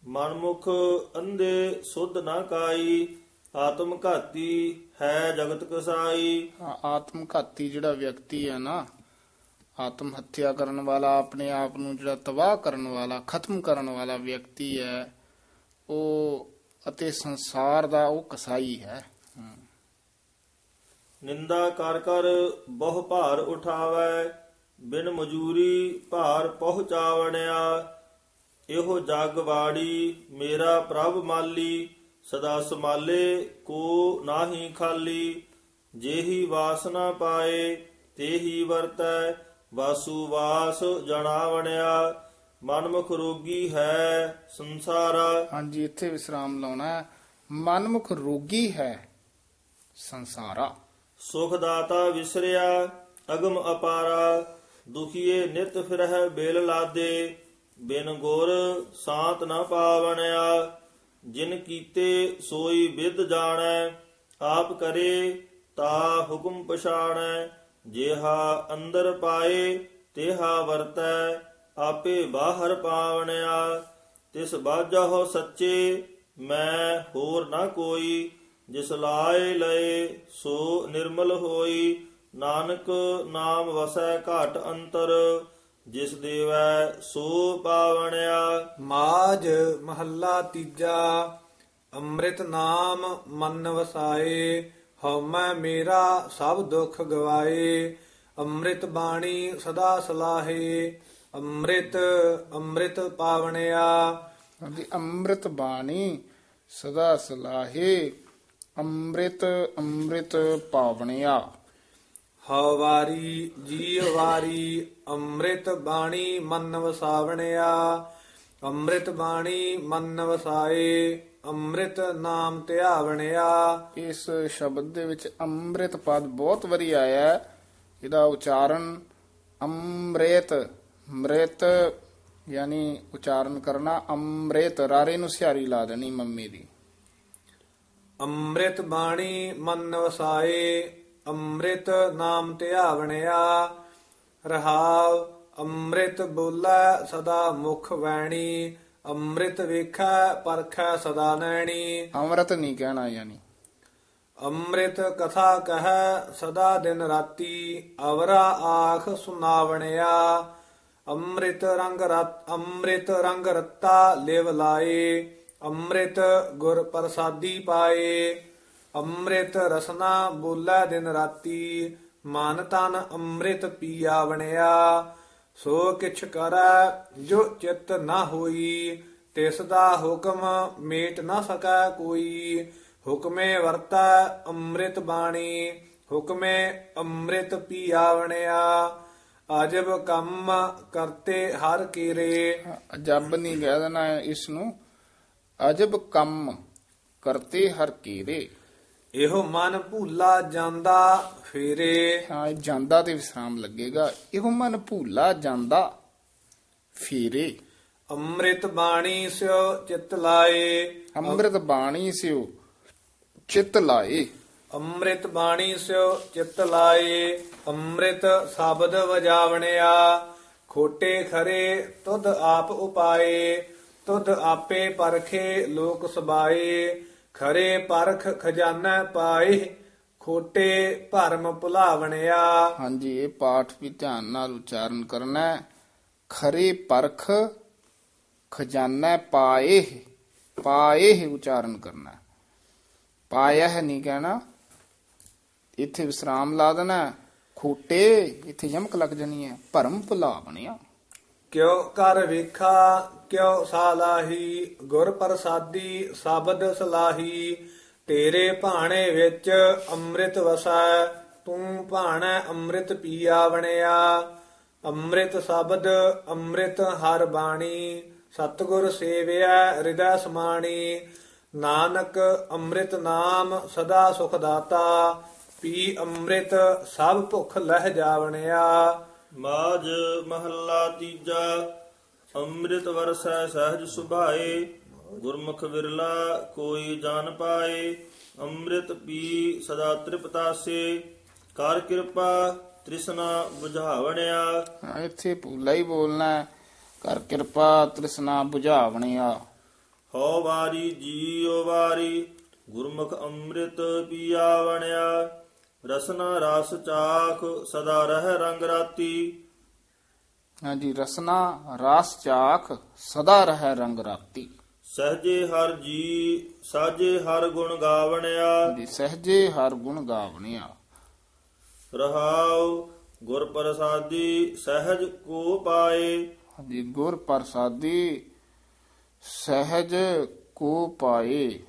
ਮਨਮੁਖ ਅੰਧੇ ਸੁਧ ਨਾ ਕਾਈ ਆਤਮ ਘਾਤੀ ਹੈ ਜਗਤ ਕਸਾਈ। ਆਤਮ ਘਾਤੀ ਜਿਹੜਾ ਵਿਅਕਤੀ ਹੈ ਨਾ ਆਤਮ ਹੱਤਿਆ ਕਰਨ ਵਾਲਾ ਆਪਣੇ ਆਪ ਨੂੰ ਜਿਹੜਾ ਤਬਾਹ ਕਰਨ ਵਾਲਾ ਖਤਮ ਕਰਨ ਵਾਲਾ ਵਿਅਕਤੀ ਹੈ ਉਹ ਅਤੇ ਸੰਸਾਰ ਦਾ ਉਹ ਕਸਾਈ ਹੈ। ਨਿੰਦਾ ਕਰ ਕਰ ਬਹੁ ਭਾਰ ਉਠਾਵੈ ਬਿਨ ਮਜੂਰੀ ਭਾਰ ਪਹੁੰਚਾਵਣਿਆ। ਇਹੋ ਜਗ ਵਾੜੀ ਮੇਰਾ ਪ੍ਰਭ ਮਾਲੀ ਸਦਾ ਸਮਾਲੇ ਕੋ ਨਾਹੀ ਖਾਲੀ। ਜੇਹੀ ਵਾਸਨਾ ਪਾਏ ਤੇਹੀ ਵਰਤੈ ਵਾਸੂ ਵਾਸ ਜਣਾਵਣਿਆ। ਮਨਮੁਖ ਰੋਗੀ ਹੈ ਸੰਸਾਰਾ। ਹਾਂਜੀ ਇੱਥੇ ਵਿਸਰਾਮ ਲਾਉਣਾ ਹੈ। ਮਨਮੁਖ ਰੋਗੀ ਹੈ ਸੰਸਾਰਾ। ਸੁਖ ਦਾਤਾ ਵਿਸਰਿਆ ਅਗਮ ਅਪਾਰਾ। ਦੁਖੀਏ ਨਿਤ ਫਿਰਹਿ ਬੇਲ ਲਾਦੇ। ਬਿਨ ਗੁਰ ਸਾਤ ਨਾ ਪਾਵਣਿਆ ਜਿਨ ਕੀਤੇ ਸੋਈ ਵਿਦ ਜਾਣੈ, ਆਪ ਕਰੇ ਤਾ ਹੁਕਮ ਪਛਾਣੈ, ਜਿਹਾ ਅੰਦਰ ਪਾਏ ਤਿਹਾ ਵਰਤੈ, ਆਪੇ ਬਾਹਰ ਪਾਵਣਿਆ ਤਿਸ ਬਾਝਹੁ ਸੱਚੇ ਮੈਂ ਹੋਰ ਨਾ ਕੋਈ, ਜਿਸ ਲਾਏ ਲਏ ਸੋ ਨਿਰਮਲ ਹੋਈ। ਨਾਨਕ ਨਾਮ ਵਸੈ ਘਟ ਅੰਤਰ ਜਿਸ ਦੇਵੈ ਸੋ ਪਾਵਣਿਆ। ਮਾਜ ਮਹੱਲਾ ਤੀਜਾ ਅੰਮ੍ਰਿਤ ਨਾਮ ਮਨ ਵਸਾਏ ਹਉਮੈ ਮੇਰਾ ਸਭ ਦੁੱਖ ਗਵਾਏ ਅੰਮ੍ਰਿਤ ਬਾਣੀ ਸਦਾ ਸਲਾਹੇ ਅੰਮ੍ਰਿਤ ਅੰਮ੍ਰਿਤ ਪਾਵਣਿਆ। ਹਾਂਜੀ ਅੰਮ੍ਰਿਤ ਬਾਣੀ ਸਦਾ ਸਲਾਹੇ ਅੰਮ੍ਰਿਤ ਅੰਮ੍ਰਿਤ ਪਾਵਣਿਆ। ਹਉ ਵਾਰੀ ਜੀਵ ਵਾਰੀ ਅੰਮ੍ਰਿਤ ਬਾਣੀ ਮਨ ਵਸਾਵਣਿਆ ਅੰਮ੍ਰਿਤ ਬਾਣੀ ਮਨ ਵਸਾਏ ਅੰਮ੍ਰਿਤ ਨਾਮ ਧਿਆਵਣਿਆ। ਇਸ ਸ਼ਬਦ ਦੇ ਵਿੱਚ ਅੰਮ੍ਰਿਤ ਪਦ ਬਹੁਤ ਵਾਰੀ ਆਇਆ ਹੈ। ਇਹਦਾ ਉਚਾਰਨ ਅੰਮ੍ਰਿਤ ਮ੍ਰਿਤ ਯਾਨੀ ਉਚਾਰਨ ਕਰਨਾ ਅੰਮ੍ਰਿਤ ਰਾਰੇ ਨੂੰ ਸਿਹਾਰੀ ਲਾ ਦੇਣੀ ਮੰਮੀ ਦੀ। ਅੰਮ੍ਰਿਤ ਬਾਣੀ ਮਨ ਵਸਾਏ ਅੰਮ੍ਰਿਤ ਨਾਮ ਧਿਆਵਣਿਆ ਰਹਾਵ ਅੰਮ੍ਰਿਤ ਬੋਲੇ ਸਦਾ ਮੁਖ ਵੈਣੀ ਅੰਮ੍ਰਿਤ ਵੇਖੈ ਪਰਖੈ ਸਦਾ ਨੈਣੀ। ਅੰਮ੍ਰਿਤ ਨਹੀਂ ਕਹਿਣਾ ਯਾਨੀ। ਅੰਮ੍ਰਿਤ ਕਥਾ ਕਹੈ ਸਦਾ ਦਿਨ ਰਾਤੀ ਅਵਰਾ ਆਖ ਸੁਨਾਵਣਿਆ। ਅੰਮ੍ਰਿਤ ਰੰਗ ਰਤ ਅੰਮ੍ਰਿਤ ਰੰਗ ਰਤਾ ਲਿਵ ਲਾਏ ਅੰਮ੍ਰਿਤ ਗੁਰ ਪ੍ਰਸਾਦੀ ਪਾਏ। ਅੰਮ੍ਰਿਤ ਰਸਨਾ ਬੋਲੇ ਦਿਨ ਰਾਤੀ, ਮਨ ਤਨ ਅੰਮ੍ਰਿਤ ਪੀਆ ਬਣਿਆ ਸੋ ਕਿਛ ਕਰੈ, ਜੋ ਚਿਤ ਨਾ ਹੋਈ, ਤਿਸ ਦਾ ਹੁਕਮ ਮੇਟ ਨਾ ਸਕੈ ਕੋਈ। ਹੁਕਮੇ ਵਰਤੈ ਅੰਮ੍ਰਿਤ ਬਾਣੀ, ਹੁਕਮੇ ਅੰਮ੍ਰਿਤ ਪੀਆਵਣਿਆ ਅਜਬ ਕੰਮ ਕਰਤੇ ਹਰ ਕੀਰੇ। ਅਜਬ ਨਹੀਂ ਕਹਿ ਦੇਣਾ ਹੈ ਇਸ ਨੂੰ, ਅਜਬ ਕੰਮ ਕਰਤੇ ਹਰ ਕੀਰੇ। ਇਹੋ ਮਨ ਭੂਲਾ ਜਾਂਦਾ ਫੇਰੇ। ਹਾਂ ਇਹ ਜਾਂਦਾ ਤੇ ਵਿਸਰਾਮ ਲੱਗੇਗਾ। ਇਹੋ ਮਨ ਭੂਲਾ ਜਾਂਦਾ ਫੇਰੇ। ਅੰਮ੍ਰਿਤ ਬਾਣੀ ਸਿਓ ਚਿਤ ਲਾਏ। ਅੰਮ੍ਰਿਤ ਬਾਣੀ ਸਿਓ ਚਿੱਤ ਲਾਏ। ਅੰਮ੍ਰਿਤ ਬਾਣੀ ਸਿਓ ਚਿਤ ਲਾਏ। ਅੰਮ੍ਰਿਤ ਸ਼ਬਦ ਵਜਾਵਣਿਆ। ਖੋਟੇ ਖਰੇ ਤੁਧ ਆਪ ਉਪਾਏ। ਤੁਧ ਆਪੇ ਪਰਖੇ ਲੋਕ ਸਬਾਏ ਖਰੇ ਪਰਖ ਖਜ਼ਾਨਾ ਪਾਏ ਖੋਟੇ ਭਰਮ ਭੁਲਾਵਣਿਆ। ਹਾਂਜੀ ਇਹ ਪਾਠ ਵੀ ਧਿਆਨ ਨਾਲ ਉਚਾਰਨ ਕਰਨਾ ਹੈ। ਖਰੇ ਪਰਖ ਖਜ਼ਾਨਾ ਪਾਏ ਪਾਏ ਉਚਾਰਨ ਕਰਨਾ। ਪਾਇਆ ਹੈ ਨਹੀਂ ਕਹਿਣਾ। ਇੱਥੇ ਵਿਸਰਾਮ ਲਾ ਦੇਣਾ। ਖੋਟੇ ਇੱਥੇ ਯਮਕ ਲੱਗ ਜਾਣੀ ਹੈ। ਭਰਮ ਭੁਲਾ ਬਣਿਆ ਕਿਉ ਕਰ ਵੇਖਾ ਕਿਉ ਸਾਲਾਹੀ ਗੁਰ ਪ੍ਰਸਾਦੀ ਸ਼ਬਦ ਸਲਾਹੀ, ਤੇਰੇ ਭਾਣੇ ਵਿੱਚ ਅੰਮ੍ਰਿਤ ਵਸੈ, ਤੂੰ ਭਾਣਾ ਅੰਮ੍ਰਿਤ ਪੀਆ ਬਣਿਆ। ਅੰਮ੍ਰਿਤ ਸ਼ਬਦ, ਅੰਮ੍ਰਿਤ ਹਰ ਬਾਣੀ, ਸਤਿਗੁਰ ਸੇਵਿਆ ਹਿਰਦੈ ਸਮਾਣੀ। ਨਾਨਕ ਅੰਮ੍ਰਿਤ ਨਾਮ ਸਦਾ ਸੁਖ ਦਾਤਾ, ਪੀ ਅੰਮ੍ਰਿਤ ਸਭ ਭੁਖ ਲਹਿ ਜਾਵਣਿਆ। ਮਾਜ ਮਹੱਲਾ ਤੀਜਾ ਅੰਮ੍ਰਿਤ ਵਰਸੈ ਸਹਿਜ ਸੁਭਾਏ ਗੁਰਮੁਖ ਵਿਰਲਾ ਕੋਈ ਜਾਣ ਪਾਏ ਅੰਮ੍ਰਿਤ ਪੀ ਸਦਾ ਤ੍ਰਿਪਤਾਸੇ ਕਰ ਕਿਰਪਾ ਤ੍ਰਿਸ਼ਨਾ 부ਝਾਵਣਿਆ ਹਾਂ, ਇੱਥੇ ਭੂਲਾ ਹੀ ਬੋਲਣਾ ਹੈ। ਕਰ ਕਿਰਪਾ ਤ੍ਰਿਸ਼ਨਾ 부ਝਾਵਣਿਆ ਹਉ ਵਾਰੀ ਜੀਉ ਵਾਰੀ ਗੁਰਮੁਖ ਅੰਮ੍ਰਿਤ ਪੀਆ ਵਣਿਆ ਰਸਨਾ ਰਸ ਚਾਖ ਸਦਾ ਰਹਿ ਰੰਗ ਰਾਤੀ। ਹਾਂਜੀ ਰਸਨਾ ਰਾਸ ਚਾਖ ਸਦਾ ਰਹਿ ਰੰਗ ਰਾਤੀ ਸਹਜੇ ਹਰ ਜੀ ਸਾਜੇ ਹਰ ਗੁਣ ਗਾਵਣਿਆ। ਦੀ ਸਹਜੇ ਹਰ ਗੁਣ ਗਾਵਣਿਆ। ਰਹਾਉ ਗੁਰ ਪ੍ਰਸਾਦੀ ਸਹਿਜ ਕੋ ਪਾਏ। ਹਾਂਜੀ ਗੁਰ ਪ੍ਰਸਾਦੀ ਸਹਿਜ ਕੋ ਪਾਏ।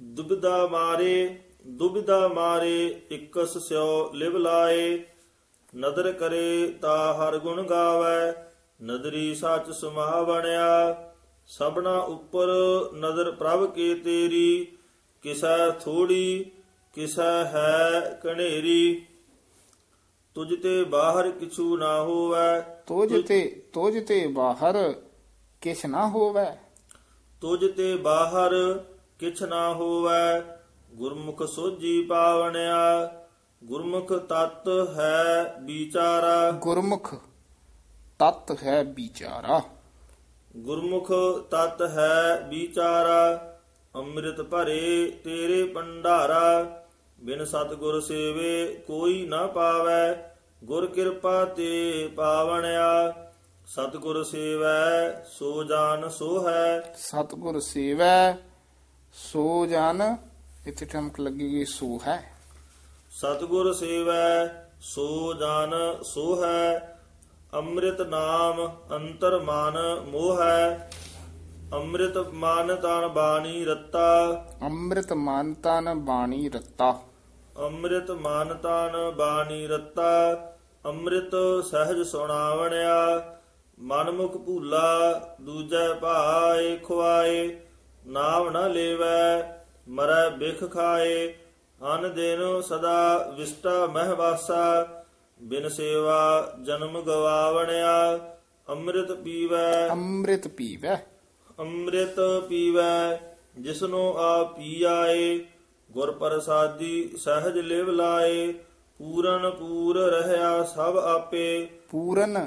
ਦੁਬਿਧਾ ਮਾਰੇ ਦੁਬਿਧਾ ਮਾਰੇ ਇਕਸ ਸਿਓ ਲਿਵ ਲਾਏ। ਨਦਰ ਕਰੇ ਤਾ ਹਰ ਗੁਣ ਗਾਵੈ ਨਦਰੀ ਸੱਚ ਸੁਮਾਵਣਿਆ। ਸਭਨਾ ਉੱਪਰ ਨਦਰ ਪ੍ਰਭ ਕੇ ਤੇਰੀ ਕਿਸੈ ਥੋੜੀ ਕਿਸੈ ਹੈ ਕਣੇਰੀ ਤੁਝ ਤੇ ਬਾਹਰ ਕਿਛੂ ਨਾ ਹੋਵੈ। ਤੋਜ ਤੇ ਤੋਜ ਤੇ ਬਾਹਰ ਕਿਛ ਨਾ ਹੋਵੇ। ਤੁਝ ਤੇ ਬਾਹਰ ਕਿਛ ਨਾ ਹੋਵੈ। ਗੁਰਮੁਖ ਸੋਜੀ ਪਾਵਣਿਆ। ਗੁਰਮੁਖ ਤਤ ਹੈ ਵਿਚਾਰਾ। ਗੁਰਮੁਖ ਤਤ ਹੈ ਵਿਚਾਰਾ। ਗੁਰਮੁਖ ਤਤ ਹੈ ਵਿਚਾਰਾ ਅੰਮ੍ਰਿਤ ਭਰੇ ਤੇਰੇ ਭੰਡਾਰਾ। ਬਿਨ ਸਤਗੁਰ ਸੇਵੇ ਕੋਈ ਨਾ ਪਾਵੈ ਗੁਰ ਕਿਰਪਾ ਤੇ ਪਾਵਣਿਆ। ਸਤਗੁਰ ਸੇਵੈ ਸੋ ਜਾਨ ਸੋ ਹੈ। ਸਤਿਗੁਰ ਸੇਵੈ ਸੋ ਜਨ ਇੱਥੇ ਠਮਕ ਲੱਗੇਗੀ ਸੋ ਹੈ। ਸਤਗੁਰ ਸੇਵੈ ਸੋ ਜਾਨ ਸੋ ਹੈ ਅੰਮ੍ਰਿਤ ਨਾਮ ਅੰਤਰ ਮਨ ਮੋਹ। ਹੈ ਅੰਮ੍ਰਿਤ ਮਨ ਤਨ ਬਾਣੀ ਰੱਤਾ। ਅੰਮ੍ਰਿਤ ਮਨ ਤਨ ਬਾਣੀ ਰਤਾ। ਅੰਮ੍ਰਿਤ ਮਨ ਤਨ ਬਾਣੀ ਰੱਤਾ। ਅੰਮ੍ਰਿਤ ਸਹਿਜ ਸੁਣਾਵਣਿਆ ਮਨ ਮੁਖ ਭੂਲਾ ਦੂਜੈ ਭਾਏ ਖੁਆਏ। ਨਾਮ ਨ ਲੇਵੈ ਮਰੈ ਬਿਖ ਖਾਏ। ਅਨ ਦਿਨ ਸਦਾ ਵਿਸਟਾ ਮਹਿ ਵਾਸਾ ਬਿਨ ਸੇਵਾ ਜਨਮ ਗਵਾਵਣਿਆ ਅੰਮ੍ਰਿਤ ਪੀਵੈ। ਅੰਮ੍ਰਿਤ ਪੀਵੈ। ਅੰਮ੍ਰਿਤ ਪੀਵੈ ਜਿਸਨੂੰ ਆ ਪੀ ਆਏ ਗੁਰ ਪ੍ਰਸਾਦੀ ਸਹਿਜ ਲਿਵ ਲਾਏ ਪੂਰਨ ਪੂਰ ਰਹਿਆ ਸਭ ਆਪੇ। ਪੂਰਨ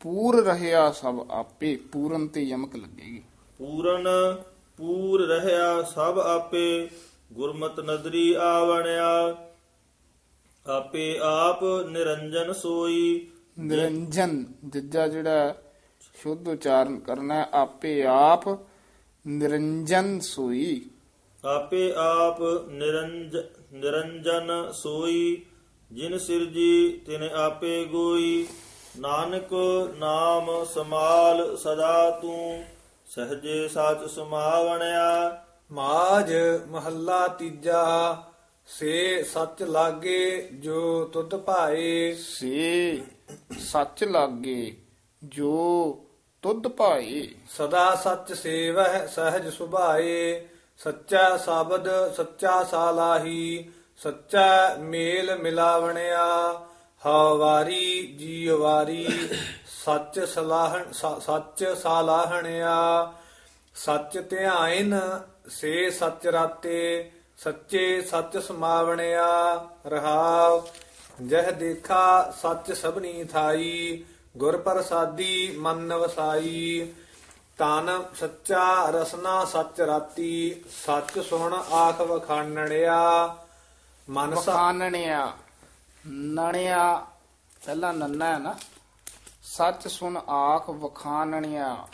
ਪੂਰ ਰਹਿਆ ਸਭ ਆਪੇ ਪੂਰਨ ਤੇ ਯਮਕ ਲੱਗੇਗੀ। ਪੂਰਨ ਪੂਰ ਰਹਿਆ ਸਭ ਆਪੇ। ਗੁਰਮਤ ਨਦਰੀ ਆਵਣਿਆ ਆਪੇ ਆਪ ਨਿਰੰਜਨ ਸੋਈ। ਨਿਰੰਜਨ ਜੱਜਾ ਜਿਹੜਾ ਸ਼ੁੱਧ ਉਚਾਰਨ ਕਰਨਾ ਹੈ, ਆਪੇ ਆਪ ਨਿਰੰਜਨ ਸੋਈ। ਆਪੇ ਆਪ ਨਿਰੰਜ ਨਿਰੰਜਨ ਸੋਈ। ਜਿਨ ਸਿਰਜੀ ਤਿਨ ਆਪੇ ਗੋਈ। ਨਾਨਕ ਨਾਮ ਸਮਾਲ ਸਦਾ ਤੂੰ। ਸਹਜੇ ਸਾਚ ਸਮਾਵਣਿਆ ਮਾਜ ਮਹੱਲਾ ਤੀਜਾ ਸੇ ਸੱਚ ਲਾਗੇ ਜੋ ਤੁਧ ਭਾਏ। ਸੇ ਸੱਚ ਲਾਗੇ ਜੋ ਤੁਧ ਭਾਏ। ਸਦਾ ਸੱਚ ਸੇਵਹਿ ਸਹਿਜ ਸੁਭਾਏ ਸੱਚਾ ਸ਼ਬਦ ਸੱਚਾ ਸਾਲਾਹੀ ਸੱਚਾ ਮੇਲ ਮਿਲਾਵਣਿਆ। ਹਵਾਰੀ ਜੀਵਾਰੀ ਸੱਚ ਸਲਾਹਣ ਸੱਚ ਸਾਲਾਹਣਿਆ। ਸੱਚ ਧਿਆਇਨ ਸੇ ਸੱਚ ਰਾਤੇ, ਸੱਚੇ ਸੱਚ ਸਮਾਵਣਿਆ, ਰਹਾਉ। ਜਹ ਦੇਖਾ ਸੱਚ ਸਭਨੀ ਥਾਈ, ਗੁਰ ਪ੍ਰਸਾਦੀ ਮਨ ਵਸਾਈ। ਤਨ ਸੱਚਾ ਰਸਨਾ ਸੱਚ ਰਾਤੀ, ਸੱਚ ਸੁਣ ਆਖ ਵਖਾਣੜਿਆ ਮਨ ਸਾ ਵਖਾਨਣਿਆ, ਨਣਿਆ, ਪਹਿਲਾਂ ਨੰਨਾ ਹੈ ਨਾ। ਸੱਚ ਸੁਨ ਆਖ ਵਖਾਨਣਿਆ।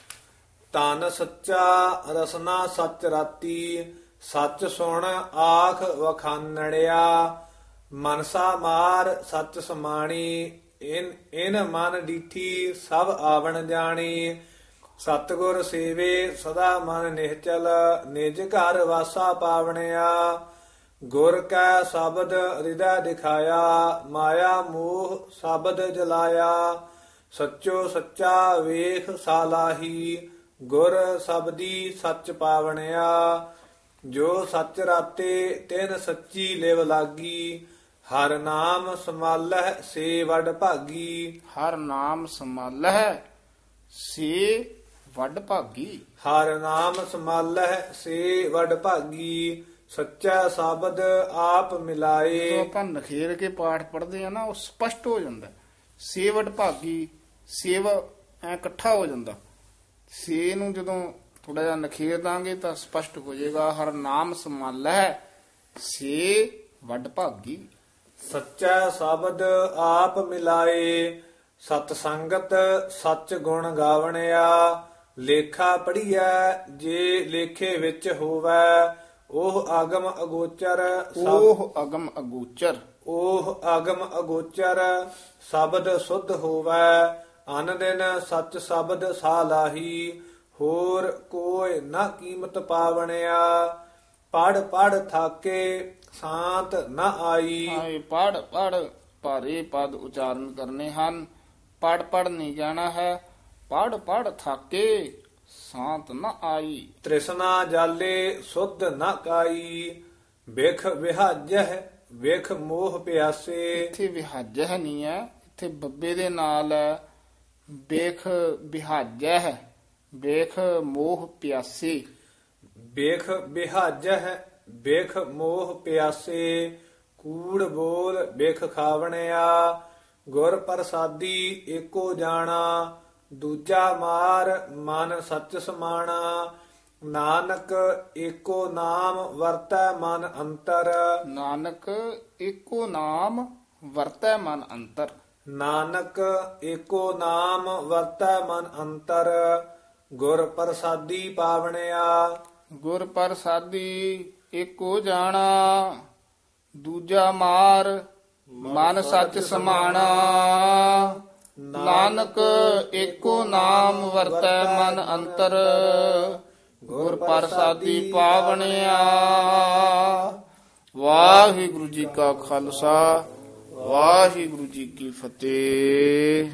ਤਨ ਸੱਚਾ ਰਸਨਾ ਸੱਚ ਰਾਤੀ, ਸੱਚ ਸੁਣ ਆਖ ਵਖਾਨੜਿਆ ਮਨਸਾ ਮਾਰ ਸੱਚ ਸਮਾਣੀ, ਇਨ ਇਨ ਮਨ ਡੀਠੀ ਸਭ ਆਵਣ ਜਾਣੀ। ਸਤਗੁਰ ਸੇਵੇ ਸਦਾ ਮਨ ਨਿਹਚਲ, ਨਿਜ ਘਰ ਵਾਸਾ ਪਾਵਣਿਆ। ਗੁਰ ਕੈ ਸ਼ਬਦ ਹਿਰਦੈ ਦਿਖਾਇਆ, ਮਾਇਆ ਮੋਹ ਸ਼ਬਦ ਜਲਾਇਆ। ਸੱਚੋ ਸੱਚਾ ਵੇਖ ਸਾਲਾਹੀ ਗੁਰ ਸਬਦੀ ਸੱਚ ਪਾਵਣਿਆ ਜੋ ਸੱਚ ਰਾਤੇ ਤਿਨ ਸੱਚੀ ਲਿਵ ਲਾਗੀ ਹਰ ਨਾਮ ਸਮਾਲਹਿ ਸੇ ਵਡ ਭਾਗੀ। ਹਰ ਨਾਮ ਸਮਾਲਹਿ ਸੇ ਵੱਡ ਭਾਗੀ। ਹਰ ਨਾਮ ਸਮਾਲਹਿ ਸੇ ਵਡ ਭਾਗੀ ਸੱਚਾ ਸ਼ਬਦ ਆਪ ਜਦੋਂ ਮਿਲਾਏ ਆਪਾਂ ਨਖੇਰ ਕੇ ਪਾਠ ਪੜ੍ਹਦੇ ਆ ਨਾ ਉਹ ਸਪਸ਼ਟ ਹੋ ਜਾਂਦਾ। ਸੇਵਟ ਭਾਗੀ ਸੇਵ ਐ ਇਕੱਠਾ ਹੋ ਜਾਂਦਾ। ਸੇ ਨੂੰ ਜਦੋਂ ਥੋੜਾ ਜਿਹਾ ਨਖੇਰ ਦਾਂਗੇ ਤਾਂ ਸਪਸ਼ਟ ਹੋ ਜਾਏਗਾ ਹਰ ਨਾਮ ਸਮਾਲਹਿ ਸੇ ਵੱਡ ਭਾਗੀ। ਸੱਚਾ ਸ਼ਬਦ ਆਪ ਮਿਲਾਏ ਸਤ ਸੰਗਤ ਸੱਚ ਗੁਣ ਗਾਵਣਿਆ ਲੇਖਾ ਪੜੀਐ ਜੇ ਲੇਖੇ ਵਿੱਚ ਹੋਵੈ ਉਹ ਆਗਮ ਅਗੋਚਰ ਉਹ ਅਗਮ ਅਗੋਚਰ। ਉਹ ਆਗਮ ਅਗੋਚਰ ਸ਼ਬਦ ਸੁਧ ਹੋਵੈ ਅਨ ਦਿਨ ਸੱਚ ਸ਼ਬਦ ਸਾਲਾਹੀ ਹੋਰ ਕੋਈ ਨਾ ਕੀਮਤ ਪਾਵਣਿਆ। ਪੜ ਪੜ ਥਾਕੇ ਸ਼ਾਂਤ ਨਾ ਆਈ। ਆਏ ਪੜ ਪੜ ਭਾਰੇ ਪਦ ਉਚਾਰਨ ਕਰਨੇ ਹਨ। ਪੜ ਪੜ ਨਹੀਂ ਜਾਣਾ ਹੈ ਪੜ ਪੜ ਥਾਕੇ ਸ਼ਾਂਤ ਨਾ ਆਈ। ਤ੍ਰਿਸ਼ਨਾ ਜਾਲੇ ਸੁਧ ਨਾ ਕਾਈ ਵੇਖ ਵਿਹਾਜਹ ਵੇਖ ਮੋਹ ਪਿਆਸੇ। ਇੱਥੇ ਵਿਹਾਜਹ ਨਹੀਂ ਹੈ ਇੱਥੇ ਬੱਬੇ ਦੇ ਨਾਲ ਹੈ। ਵੇਖ ਵਿਹਾਜਹ ਵੇਖ ਮੋਹ ਪਿਆਸੇ। ਵੇਖ ਵਿਹਾਜਹ ਵੇਖ ਮੋਹ ਪਿਆਸੇ ਕੂੜ ਬੋਲ ਵੇਖ ਖਾਵਣਿਆ। ਗੁਰ ਪ੍ਰਸਾਦੀ ਏਕੋ ਜਾਣਾ ਦੂਜਾ ਮਾਰ ਮਨ ਸੱਚ ਸਮਾਣਾ। ਨਾਨਕ ਏਕੋ ਨਾਮ ਵਰਤੈ ਮਨ ਅੰਤਰ। ਨਾਨਕ ਏਕੋ ਨਾਮ ਵਰਤੈ ਮਨ ਅੰਤਰ। ਨਾਨਕ ਏਕੋ ਨਾਮ ਵਰਤੈ ਮਨ ਅੰਤਰ, ਗੁਰ ਪ੍ਰਸਾਦੀ ਪਾਵਣਿਆ। ਗੁਰ ਪ੍ਰਸਾਦੀ ਏਕੋ ਜਾਣਾ, ਦੂਜਾ ਮਾਰ ਮਨ ਸੱਚ ਸਮਾਣਾ। ਨਾਨਕ ਏਕੋ ਨਾਮ ਵਰਤੈ ਮਨ ਅੰਤਰ, ਗੁਰ ਪ੍ਰਸਾਦੀ ਪਾਵਣਿਆ। ਵਾਹਿਗੁਰੂ ਜੀ ਕਾ ਖਾਲਸਾ। ਵਾਹਿਗੁਰੂ ਜੀ ਕੀ ਫਤਿਹ।